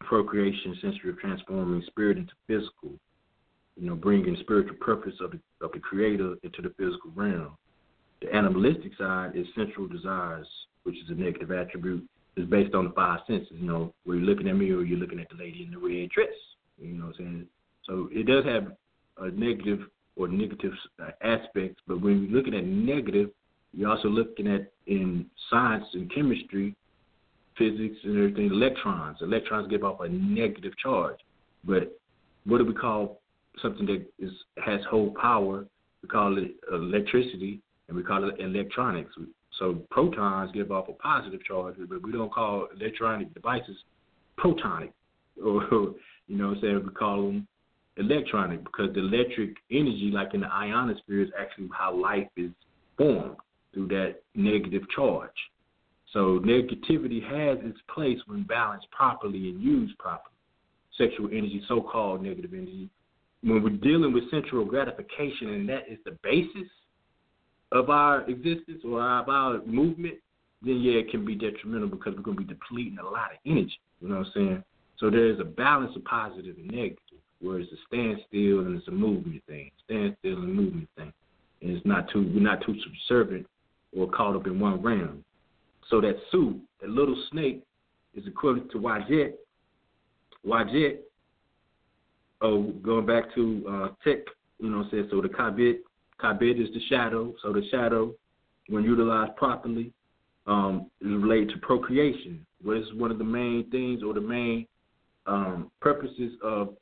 procreation, sensory of transforming spirit into physical. You know, bringing spiritual purpose of the of the creator into the physical realm. The animalistic side is sensual desires, which is a negative attribute. Is based on the five senses. You know, where you're looking at me or you're looking at the lady in the red dress. You know what I'm saying? So it does have a negative or negative uh, aspects, but when you're looking at negative, you're also looking at in science and chemistry, physics and everything, electrons. Electrons give off a negative charge. But what do we call something that is has whole power? We call it electricity, and we call it electronics. So protons give off a positive charge, but we don't call electronic devices protonic, or you know, what I'm saying we call them electronic because the electric energy, like in the ionosphere, is actually how life is formed through that negative charge. So negativity has its place when balanced properly and used properly. Sexual energy, so-called negative energy, when we're dealing with sensual gratification, and that is the basis of our existence or of our movement, then yeah, it can be detrimental because we're going to be depleting a lot of energy. You know what I'm saying? So there's a balance of positive and negative, where it's a standstill and it's a movement thing. Standstill and movement thing. And it's not too we're not too subservient or caught up in one realm. So that Su, that little snake, is equivalent to Wajet. Wajet, oh, going back to uh, Tech, you know I'm saying? So the Khaibit, Khaibit is the shadow. So the shadow, when utilized properly, um, is related to procreation. What is one of the main things or the main um, purposes of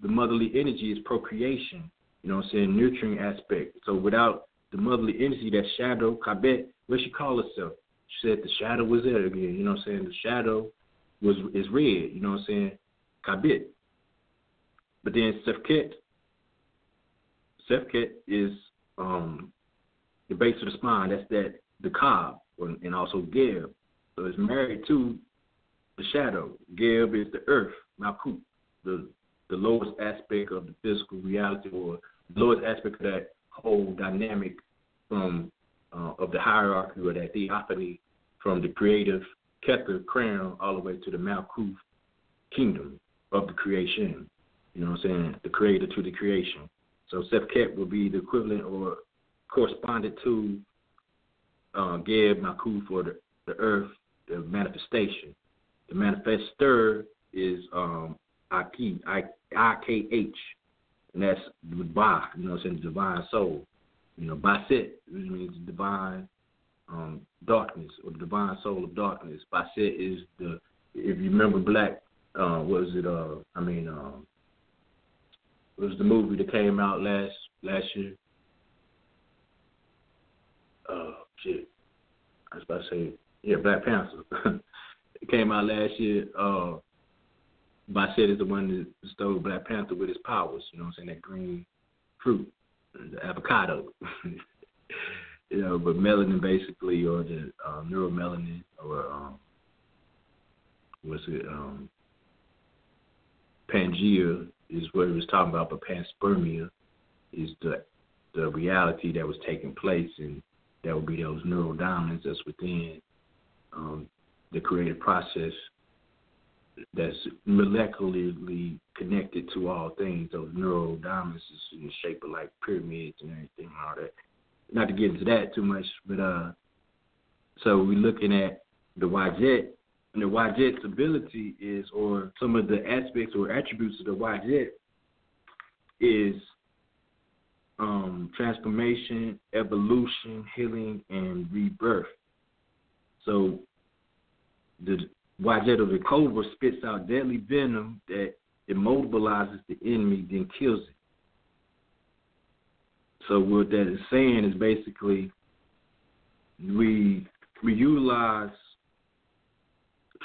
the motherly energy is procreation. You know what I'm saying? Nurturing aspect. So without the motherly energy, that shadow, Khaibit, what she call herself? She said the shadow was there again. You know what I'm saying? The shadow was is red. You know what I'm saying? Khaibit. But then Sefket, Sefket is um, the base of the spine. That's that the cob, and also Geb. So it's married to the shadow. Geb is the earth, Malkuth, the the lowest aspect of the physical reality, or the lowest aspect of that whole dynamic from uh, of the hierarchy or that theophany from the creative Kether crown all the way to the Malkuth kingdom of the creation. You know what I'm saying? The creator to the creation. So Sefket would be the equivalent or corresponded to uh, Geb, Malkuth, or the, the earth, the manifestation. The manifester is um, I-K, I-K-H, and that's the Ba, you know what I'm saying, the divine soul. You know, Baset means the divine um, darkness or the divine soul of darkness. Baset is the, if you remember Black, uh, what was it, uh, I mean, um, it was the movie that came out last last year. Oh, shit. I was about to say, yeah, Black Panther. it came out last year. Uh, Basset is the one that bestowed Black Panther with his powers. You know what I'm saying? That green fruit, avocado. you know, but melanin basically, or the uh, neuromelanin, or um, what's it? Um, Pangea is what it was talking about, but panspermia is the the reality that was taking place, and that would be those neural diamonds that's within um, the creative process that's molecularly connected to all things. Those neural diamonds in the shape of like pyramids and everything, and all that. Not to get into that too much, but uh, so we're looking at the Wadjet, and the Wadjet's ability is, or some of the aspects or attributes of the Wadjet is um, transformation, evolution, healing, and rebirth. So the Wadjet of the cobra spits out deadly venom that immobilizes the enemy, then kills it. So what that is saying is basically we we utilize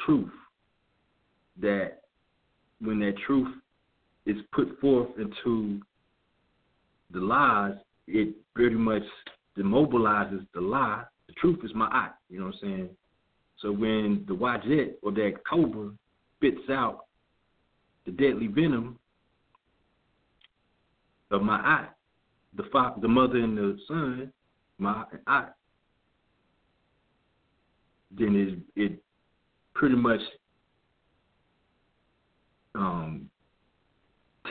truth that when that truth is put forth into the lies, it pretty much demobilizes the lie. The truth is my eye, you know what I'm saying? So when the Wadjet or that cobra spits out the deadly venom of my eye, the father, the mother and the son, my eye, then it it pretty much um,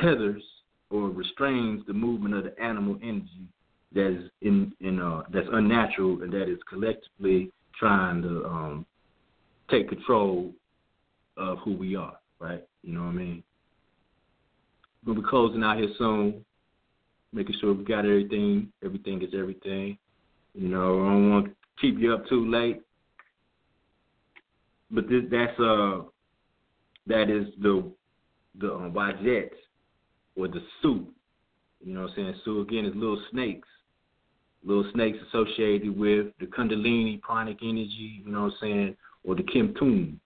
tethers or restrains the movement of the animal energy that is in in uh, that's unnatural and that is collectively trying to um, take control of who we are, right? You know what I mean? We'll be closing out here soon, making sure we got everything. Everything is everything. You know, I don't want to keep you up too late, but this, that's uh that is the the um, Wadjet or the suit. You know what I'm saying? So again, it's little snakes. Little snakes associated with the Kundalini pranic energy, you know what I'm saying, or the Kim-Tum.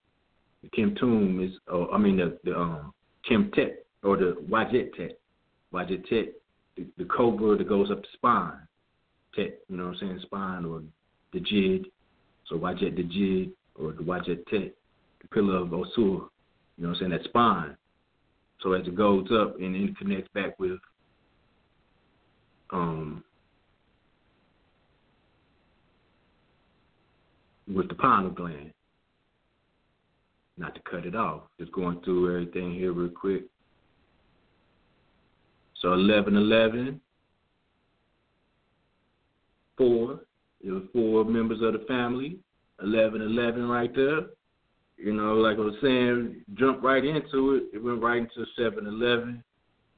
The Kim-Tum is, I mean, the, the um, Kim-Tet, or the Wadjet-Tet. Wadjet-Tet, the, the cobra that goes up the spine. Tet, you know what I'm saying, spine, or the Djed. So Wadjet the Djed, or the Wadjet-Tet, the pillar of Osur. You know what I'm saying, that spine. So as it goes up and then connects back with um with the pineal gland. Not to cut it off, just going through everything here real quick. So eleven eleven, four. It was four members of the family. Eleven eleven right there. You know, like I was saying, jumped right into it. It went right into Seven Eleven.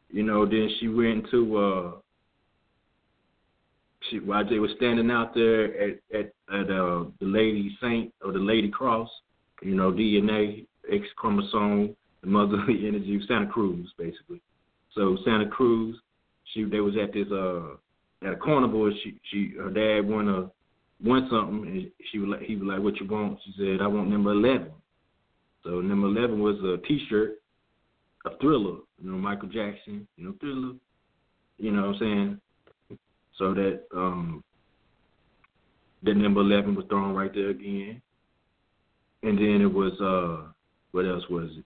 You know, then she went into uh she while they were standing out there at at, at uh the Lady Saint or the Lady Cross, you know, DNA, X chromosome, the motherly energy Santa Cruz, basically. So Santa Cruz, she they was at this uh at a carnival. She she her dad won a won something, and she was like he was like, "What you want?" She said, "I want number 11. So number eleven was a T-shirt, a Thriller, you know Michael Jackson, you know Thriller, you know what I'm saying. So that um that number eleven was thrown right there again, and then it was uh what else was it?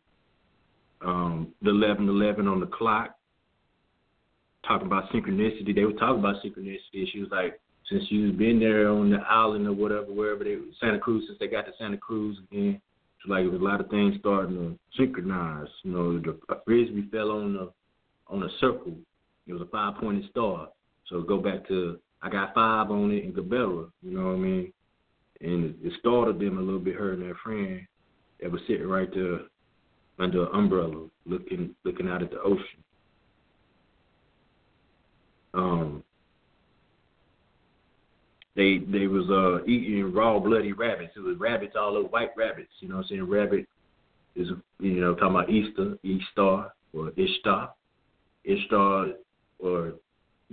Um, the eleven eleven on the clock. Talking about synchronicity, they were talking about synchronicity. She was like, since you've been there on the island or whatever, wherever they Santa Cruz, since they got to Santa Cruz again, it's like a lot of things starting to synchronize. You know, the frisbee fell on the on a circle. It was a five pointed star. So go back to I got five on it in Gabella, you know what I mean? And it, startled them a little bit, her and their friend that was sitting right there under an umbrella looking looking out at the ocean. Um they they was uh eating raw bloody rabbits. It was rabbits all over white rabbits, you know what I'm saying? Rabbit is you know, talking about Easter, Easter or Ishtar. Ishtar or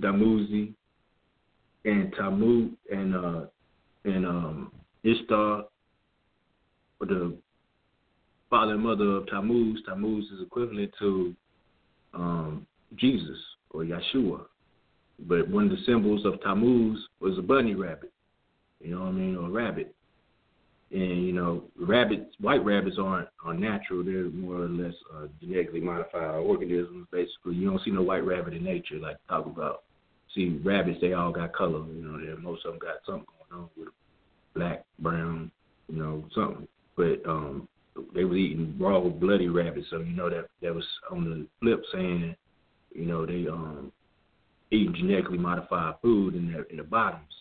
Damuzi and Tamu and uh and um Ishtar or the father and mother of Tammuz. Tammuz is equivalent to um Jesus or Yeshua. But one of the symbols of Tammuz was a bunny rabbit. You know what I mean? Or a rabbit. And you know, rabbits, white rabbits aren't are natural. They're more or less uh, genetically modified organisms. Basically, you don't see no white rabbit in nature like talk about. See, rabbits they all got color. You know, most of them got something on with black, brown, you know, something. But um, they was eating raw, bloody rabbits. So you know that that was on the flip saying, you know, they um eating genetically modified food in their in the bottoms.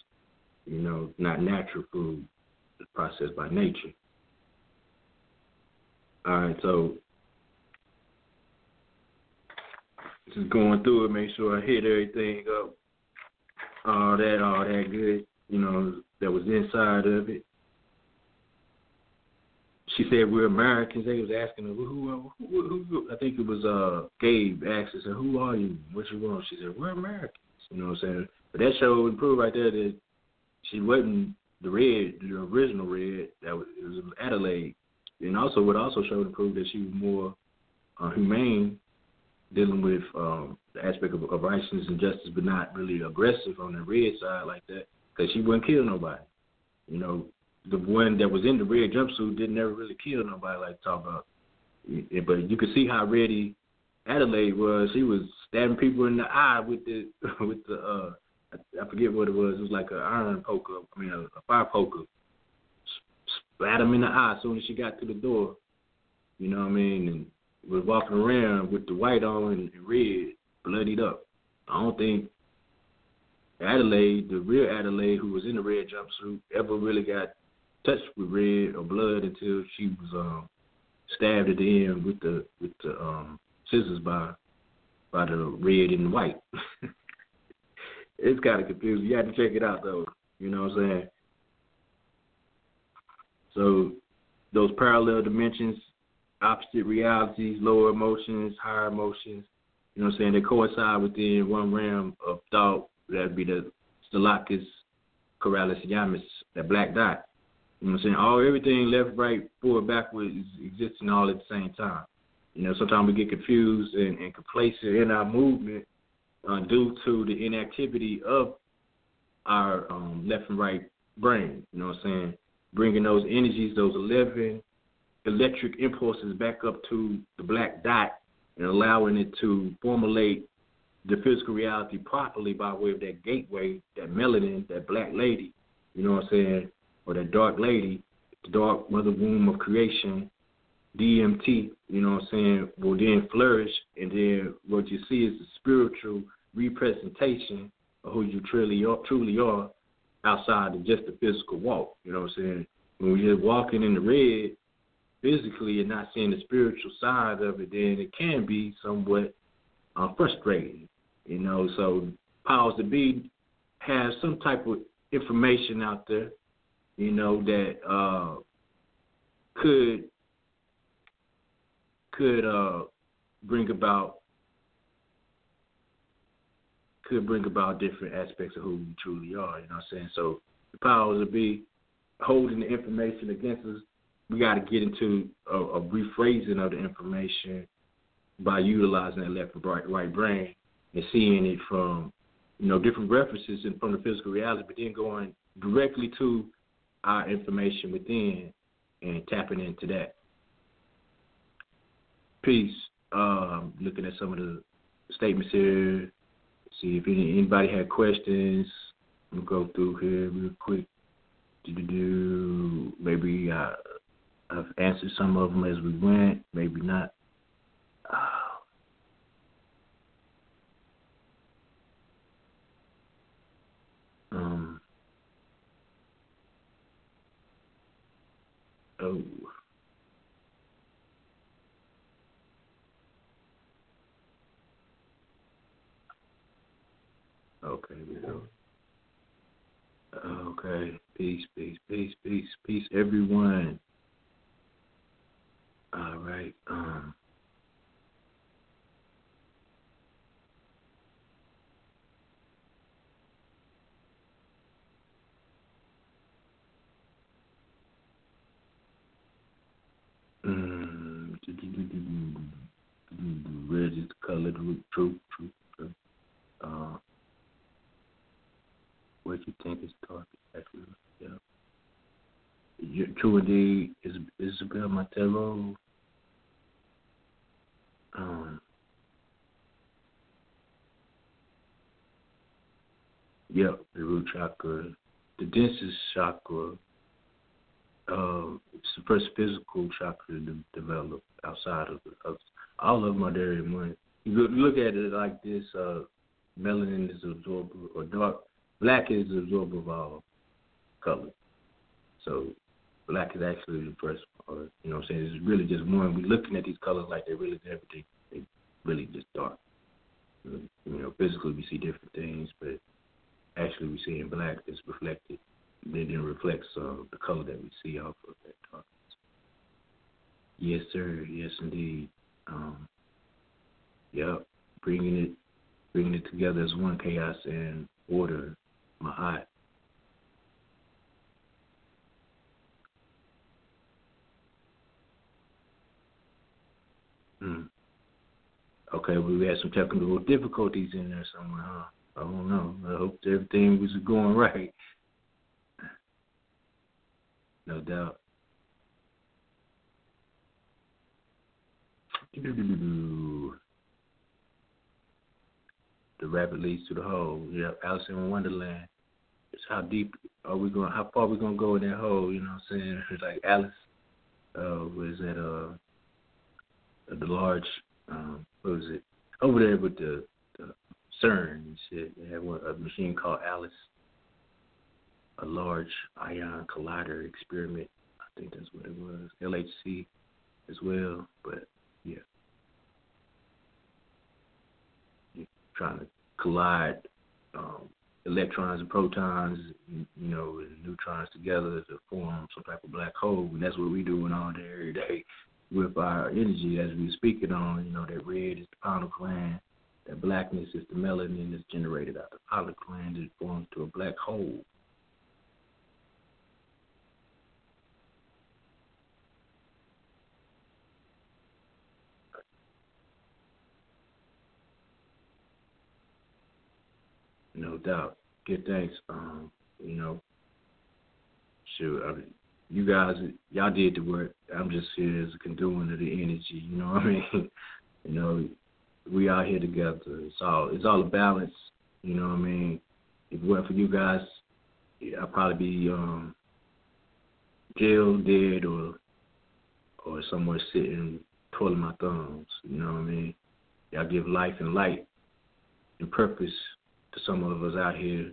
You know, not natural food processed by nature. All right, so just going through it, make sure I hit everything up. All that, all that good, you know, that was inside of it. She said we're Americans. They was asking her who, who, who, who I think it was uh Gabe asked her, Who are you? What you want? She said, We're Americans. You know what I'm saying? But that show would prove right there that she wasn't the red, the original red, that was, it was Adelaide, and also would also show to prove that she was more uh, humane, dealing with um, the aspect of, of righteousness and justice, but not really aggressive on the red side like that, because she wouldn't kill nobody. You know, the one that was in the red jumpsuit didn't ever really kill nobody like talk about. But you could see how ready Adelaide was. She was stabbing people in the eye with the with the uh I, forget what it was. It was like an iron poker. I mean, a, a fire poker. Spat him in the eye as soon as she got to the door. You know what I mean? And was walking around with the white on and red, bloodied up. I don't think Adelaide, the real Adelaide, who was in the red jumpsuit, ever really got touched with red or blood until she was um, stabbed at the end with the with the um, scissors by by the red and white. it's kind of confusing. You have to check it out though. You know what I'm saying? So those parallel dimensions, opposite realities, lower emotions, higher emotions, you know what I'm saying, they coincide within one realm of thought. That'd be the Stellacus Corralis Yamis, that black dot. You know what I'm saying? All everything left, right, forward, backward is existing all at the same time. You know, sometimes we get confused and, and complacent in our movement uh, due to the inactivity of our um, left and right brain. You know what I'm saying? Bringing those energies, those 11 electric impulses back up to the black dot and allowing it to formulate the physical reality properly by way of that gateway, that melanin, that black lady, you know what I'm saying, or that dark lady, the dark mother womb of creation, DMT, you know what I'm saying, will then flourish, and then what you see is the spiritual representation of who you truly are, truly are outside of just the physical walk. You know what I'm saying? When just walking in the red physically and not seeing the spiritual side of it, then it can be somewhat uh, frustrating. You know, so powers to be has some type of information out there, you know, that uh, could could uh, bring about could bring about different aspects of who we truly are. You know what I'm saying? So the powers of be holding the information against us, we got to get into a, a, rephrasing of the information by utilizing that left and right, right brain and seeing it from you know different references and from the physical reality, but then going directly to our information within and tapping into that. Peace. Um, looking at some of the statements here. See if any, anybody had questions. I'm gonna go through here real quick. Maybe uh, I've answered some of them as we went. Maybe not. Uh, um. Oh. Okay, Okay. Peace, peace, peace, peace, peace, everyone. All right. Um. Mm, red is the color, true, true, true. Uh, what you think is dark actually yeah. true indeed. Is Isabel Montero. Um, the root chakra, the densest chakra. Um, it's the first physical chakra to develop outside of, of all love my dairy in. You look at it like this: uh, melanin is absorber, or dark black is absorber of all colors. So black is actually the first, or you know, what I'm saying it's really just one. We're looking at these colors like they're really everything. They really just dark. You know, physically we see different things, but actually we see in black that's reflected. Then it reflects uh, the color that we see off of that darkness. Yes, sir. Yes, indeed. Um, yep. Bringing it, bringing it together as one chaos and order. Ma'at. Hmm. Okay, we had some technical difficulties in there somewhere, huh? I don't know. I hope everything was going right. No doubt. The rabbit leads to the hole. Yep, Alice in Wonderland. It's how deep are we going? How far are we gonna go in that hole? You know what I'm saying? It's like Alice. Uh, was that uh the large um, what was it over there with the, the CERN and shit? They had one, a machine called Alice, a large ion collider experiment. I think that's what it was. LHC as well, but yeah, You're trying to collide um, electrons and protons, you know, and neutrons together to form some type of black hole, and that's what we're doing all day every day with our energy as we're speaking on. You know, that red is the gland, that blackness is the melanin that's generated out of the pineal gland that forms to a black hole. No doubt. Good thanks. Um, you know, sure. I mean, you guys, y'all did the work. I'm just here as a conduit of the energy. You know what I mean? you know, we out here together. It's all it's all a balance. You know what I mean? If it weren't for you guys, I'd probably be um, jailed, dead, or or somewhere sitting twirling my thumbs. You know what I mean? Y'all give life and light and purpose to some of us out here,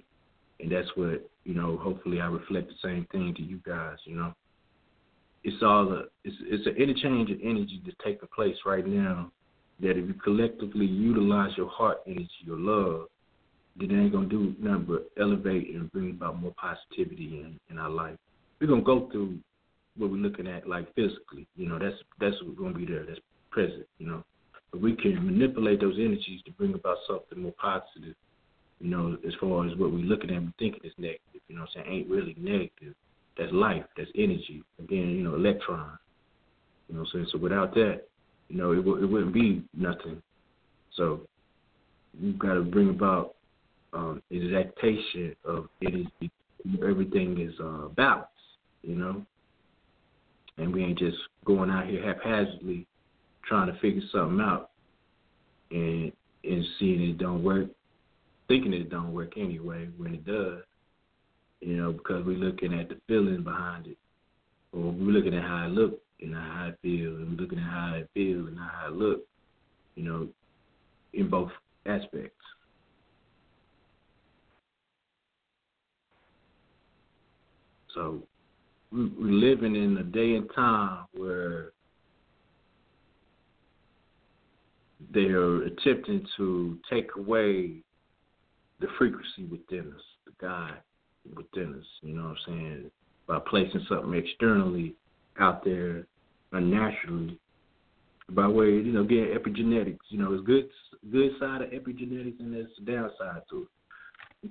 and that's what you know, hopefully I reflect the same thing to you guys, you know. It's all a it's it's an interchange of energy that's taking place right now that if you collectively utilize your heart energy, your love, then it ain't gonna do nothing but elevate and bring about more positivity in, in our life. We're gonna go through what we're looking at like physically, you know, that's that's what's gonna be there, that's present, you know. But we can manipulate those energies to bring about something more positive you know, as far as what we're looking at and thinking is negative, you know what I'm saying, ain't really negative. That's life, that's energy. Again, you know, electron. You know what I'm saying? So without that, you know, it, w- it wouldn't be nothing. So you've got to bring about um, exactation of it is Everything is uh, balanced, you know? And we ain't just going out here haphazardly trying to figure something out and and seeing it don't work thinking it don't work anyway when it does. You know, because we're looking at the feeling behind it, or we're looking at how I look and how I feel, and we're looking at how I feel and how I look. You know, in both aspects. So we're living in a day and time where they are attempting to take away the frequency within us, the God within us, you know what I'm saying? By placing something externally out there unnaturally by way, you know, getting epigenetics. You know, it's good good side of epigenetics and there's the downside to it.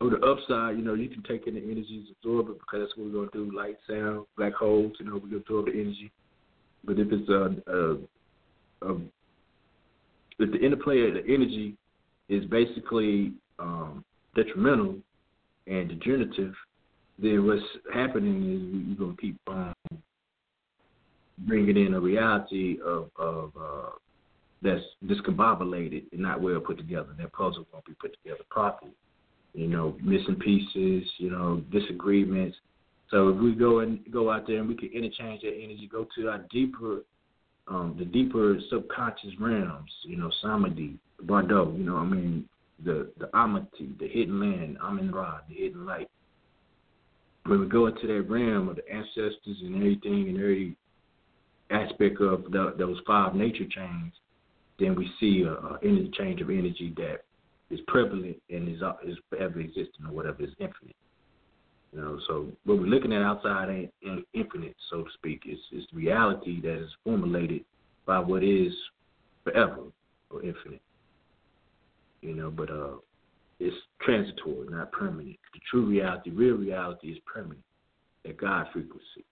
On the upside, you know, you can take in the energies, absorb it because that's what we're gonna do. Light, sound, black holes. You know, we can absorb the energy. But if it's a, a, a if the interplay of the energy is basically um, detrimental and degenerative, then what's happening is we're gonna keep um, bringing in a reality of of uh, that's discombobulated and not well put together. That puzzle won't be put together properly. You know, missing pieces. You know, disagreements. So if we go and go out there and we can interchange that energy, go to our deeper, um, the deeper subconscious realms. You know, Samadhi, Bardo. You know, I mean, the the Amati, the hidden land, Amin Ra, the hidden light. When we go into that realm of the ancestors and everything and every aspect of the, those five nature chains, then we see a, a interchange of energy that is prevalent and is is forever existing or whatever is infinite. You know, so what we're looking at outside ain't, infinite, so to speak. It's it's reality that is formulated by what is forever or infinite. You know, but uh, it's transitory, not permanent. The true reality, real reality, is permanent. That God frequency.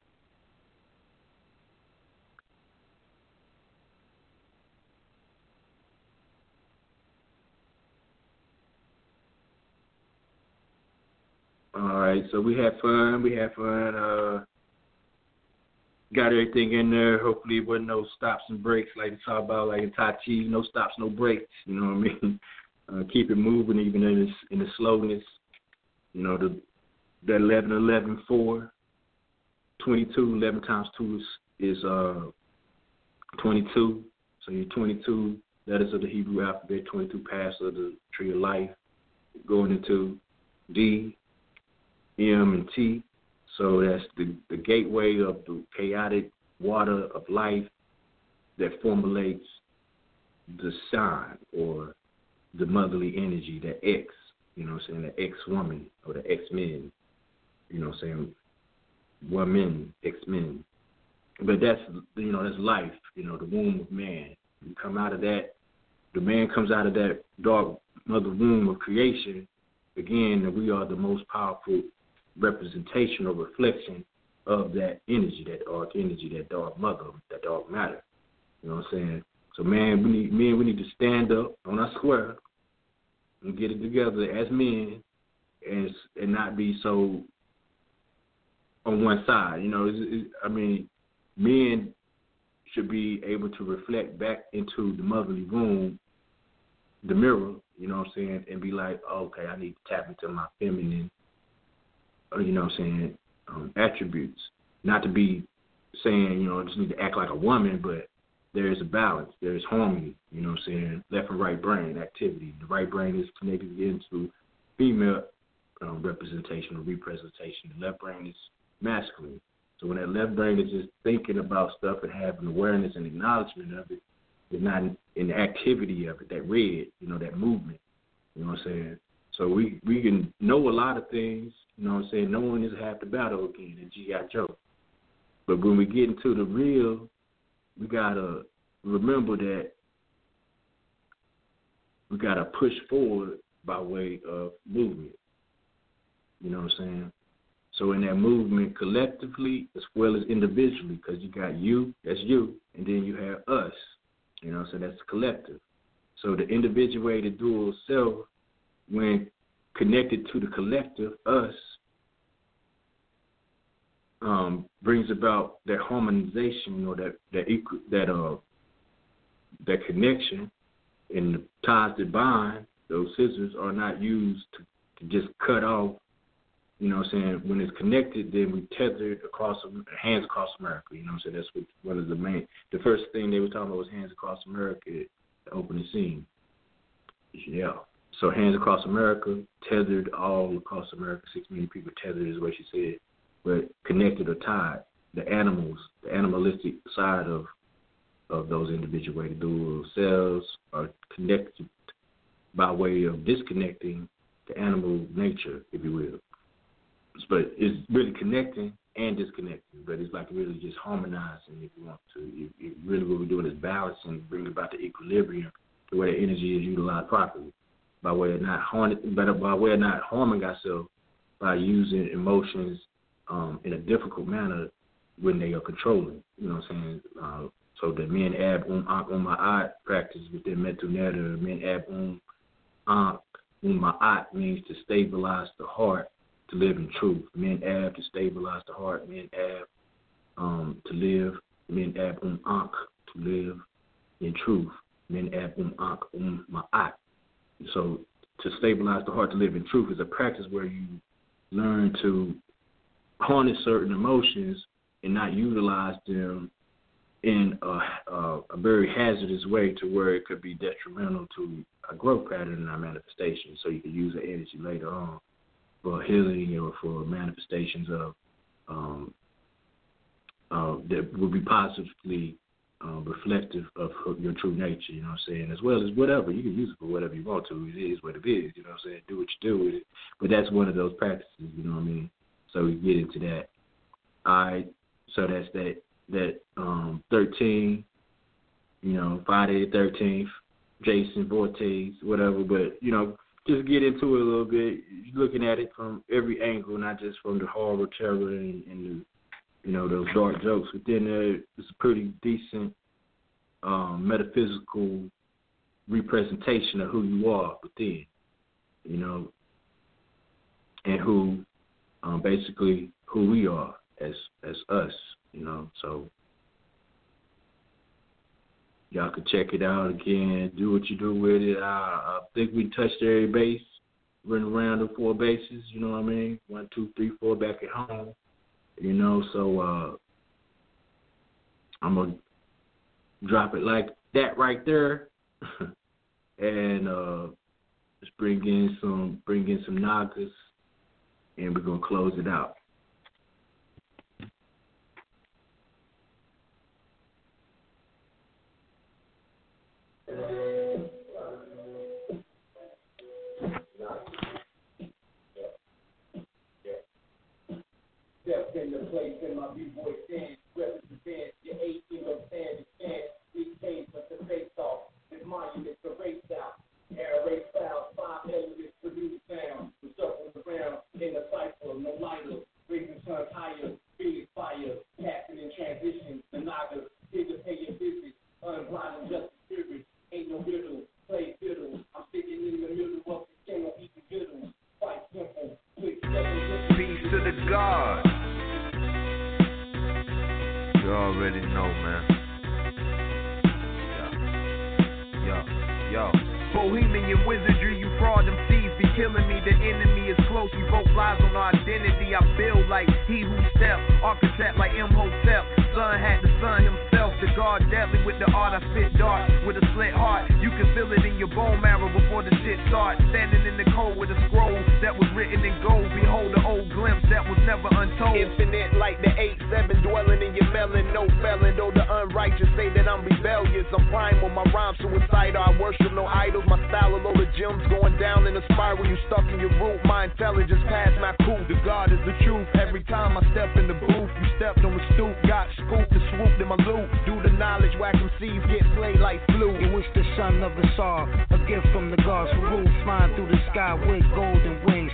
All right, so we had fun. We had fun. Uh, got everything in there. Hopefully, it wasn't no stops and breaks like they talk about, like in Tai Chi. No stops, no breaks. You know what I mean? Uh, keep it moving, even in its in the slowness. You know the the 11, 11, 4, 22, 11 times two is, is uh 22. So you're 22 letters of the Hebrew alphabet, 22 paths of the tree of life, going into D, M and T. So that's the, the gateway of the chaotic water of life that formulates the sign or the motherly energy, the X, you know what I'm saying, the X woman or the X men, you know what I'm saying, women, X men. But that's you know, that's life, you know, the womb of man. You come out of that the man comes out of that dark mother womb of creation, again, we are the most powerful representation or reflection of that energy, that dark energy, that dark mother, that dark matter. You know what I'm saying? So man, we need men we need to stand up on our square and get it together as men and and not be so on one side. You know, it's, it's, I mean, men should be able to reflect back into the motherly womb, the mirror, you know what I'm saying, and be like, okay, I need to tap into my feminine uh, you know what I'm saying, um, attributes. Not to be saying, you know, I just need to act like a woman, but there is a balance. There is harmony, you know what I'm saying? Left and right brain activity. The right brain is connected into female um, representation or representation. The left brain is masculine. So when that left brain is just thinking about stuff and having awareness and acknowledgement of it, it's not in the activity of it, that red, you know, that movement. You know what I'm saying? So we we can know a lot of things, you know what I'm saying? No one is half the battle again in G.I. Joe. But when we get into the real, we gotta remember that we gotta push forward by way of movement. You know what I'm saying? So in that movement, collectively as well as individually, because you got you, that's you, and then you have us. You know, so that's collective. So the individuated dual self when connected to the collective, us, um, brings about that harmonization or that that equal, that uh that connection and the ties that bind those scissors are not used to, to just cut off. You know what I'm saying? When it's connected, then we tethered across hands across America. You know what I'm saying? That's what one of the main. The first thing they were talking about was hands across America, the opening scene. Yeah. So Hands Across America, tethered all across America, six million people tethered is what she said, but connected or tied. The animals, the animalistic side of of those individual cells are connected by way of disconnecting the animal nature, if you will. But it's really connecting and disconnecting, but it's like really just harmonizing if you want to. You, you really what we're doing is balancing, bringing about the equilibrium the way the energy is utilized properly by way of not harming, by way of not harming ourselves by using emotions um, in a difficult manner when they are controlling. You know what I'm saying? Uh, so the men ab um ankh um ma'at practice within mental narrative, men ab um ankh um ma'at means to stabilize the heart to live in truth. Men ab to stabilize the heart. men ab um, to live. men ab um ankh to live in truth. men ab um ankh um ma'at. So to stabilize the heart to live in truth is a practice where you learn to harness certain emotions and not utilize them in a, a, a, very hazardous way to where it could be detrimental to a growth pattern in our manifestation. So you can use the energy later on for healing or for manifestations of um, uh, that will be positively uh, reflective of your true nature. You know what I'm saying? As well as whatever you can use it for whatever you want to. It is what it is. You know what I'm saying? Do what you do with it. But that's one of those practices. You know what I mean? So we get into that. All right. So that's that that um, 13. You know, Friday the 13th. Jason Voorhees, whatever. But you know, just get into it a little bit, looking at it from every angle, not just from the horror, terror, and, and the, you know those dark jokes. Within there, it's a pretty decent um, metaphysical representation of who you are within, you know, and who um, basically who we are as as us, you know. So Y'all can check it out again. Do what you do with it. I, I think we touched every base, running around the four bases. You know what I mean? One, two, three, four back at home. You know, so uh, I'm gonna drop it like that right there, and uh, just bring in some bring in some nagas, and we're gonna close it out. In the place in my b-boy stand, represent your 18 of stand, we came but the face off, this monument to race out, air race style, five elements produce sound, around in the cycle, no lighter, raising sun higher, Phoenix fire, captain in transition, the naga, here to pay your visit, unbridled justice spirit, ain't no riddle, play fiddle, I'm sitting in the middle of the channel, eating fiddle, quite simple, quick Peace to the God. You already know, man. Yo, yo, yo. Bohemian wizardry, you fraud them thieves be killing me. The enemy is close, we both lies on our identity. I build like he who stepped, architect like Imhotep. Son had the sun himself, the guard deadly with the art. I spit dark with a slit heart. You can feel it in your bone marrow before the shit starts. Standing in the cold with a scroll that was written in gold. Behold the old glimpse that was never untold. Infinite like the 8-7 dwelling in your melon. No felon, though the unrighteous say that I'm rebellious. I'm primal, my rhyme suicidal. I worship no idols. My style a load of gems going down in a spiral. You stuck in your root. My intelligence past my cool. The God is the truth. Every time I step in the booth, you stepped on the stoop. Got scooped and swooped in my loot. Do the knowledge, whack them seeds, get slayed like flu. In which the son of us are, a gift from the gods who rule, flying through the sky with golden wings.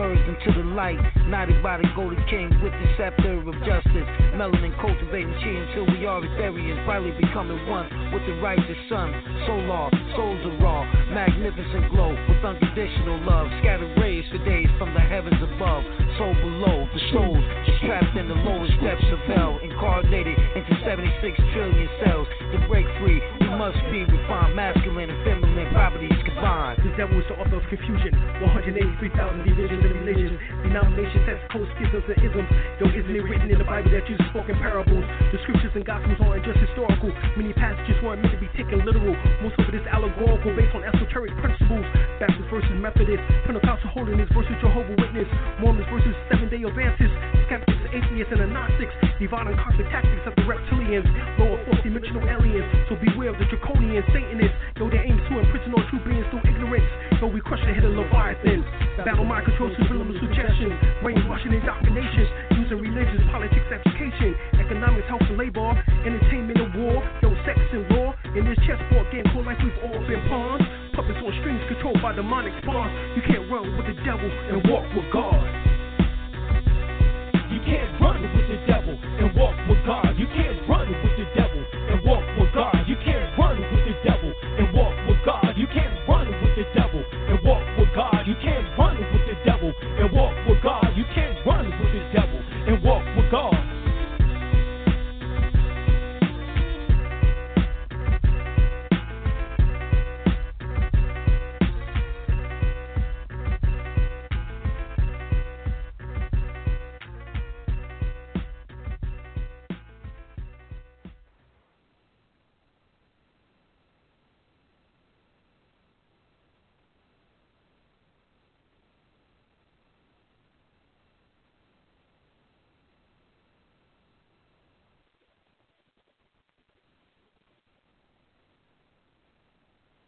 Submerged into the light, knighted by the golden king with the scepter of justice. Melanin cultivating chi until we are Ethereans, finally becoming one with the righteous sun. Solar, souls are raw, magnificent glow with unconditional love. Scattered rays for days from the heavens above, soul below. The souls trapped in the lowest depths of hell, incarnated into 76 trillion cells. To break free, we must be refined, masculine and feminine properties combined. The devil is the author of confusion. 183,000 divisions religions, denominations, sects, codes, schisms, and isms. Yo, isn't it written in the Bible that Jesus spoke in parables? The scriptures and gospels aren't just historical. Many passages weren't meant to be taken literal. Most of it is allegorical, based on esoteric principles. Baptist versus Methodist, Pentecostal holiness versus Jehovah Witness, Mormons versus Seven Day Adventists, skeptics, atheists, and agnostics, divine and cosmic tactics of the reptilians, lower fourth dimensional aliens. So beware of the draconian Satanists. Yo, their aim to imprison all true beings through ignorance. So we crush the head of leviathan. Battle mind control, subliminal suggestions, brainwashing indoctrination, using religion, politics, education, economics, health and labor, entertainment and war, no sex and law. In this chessboard game called life, we've all been pawns. Puppets on strings controlled by demonic spawns. You can't run with the devil and walk with God. You can't run with the devil and walk with God. You can't run with the devil and walk with God. You can't run with the devil and walk.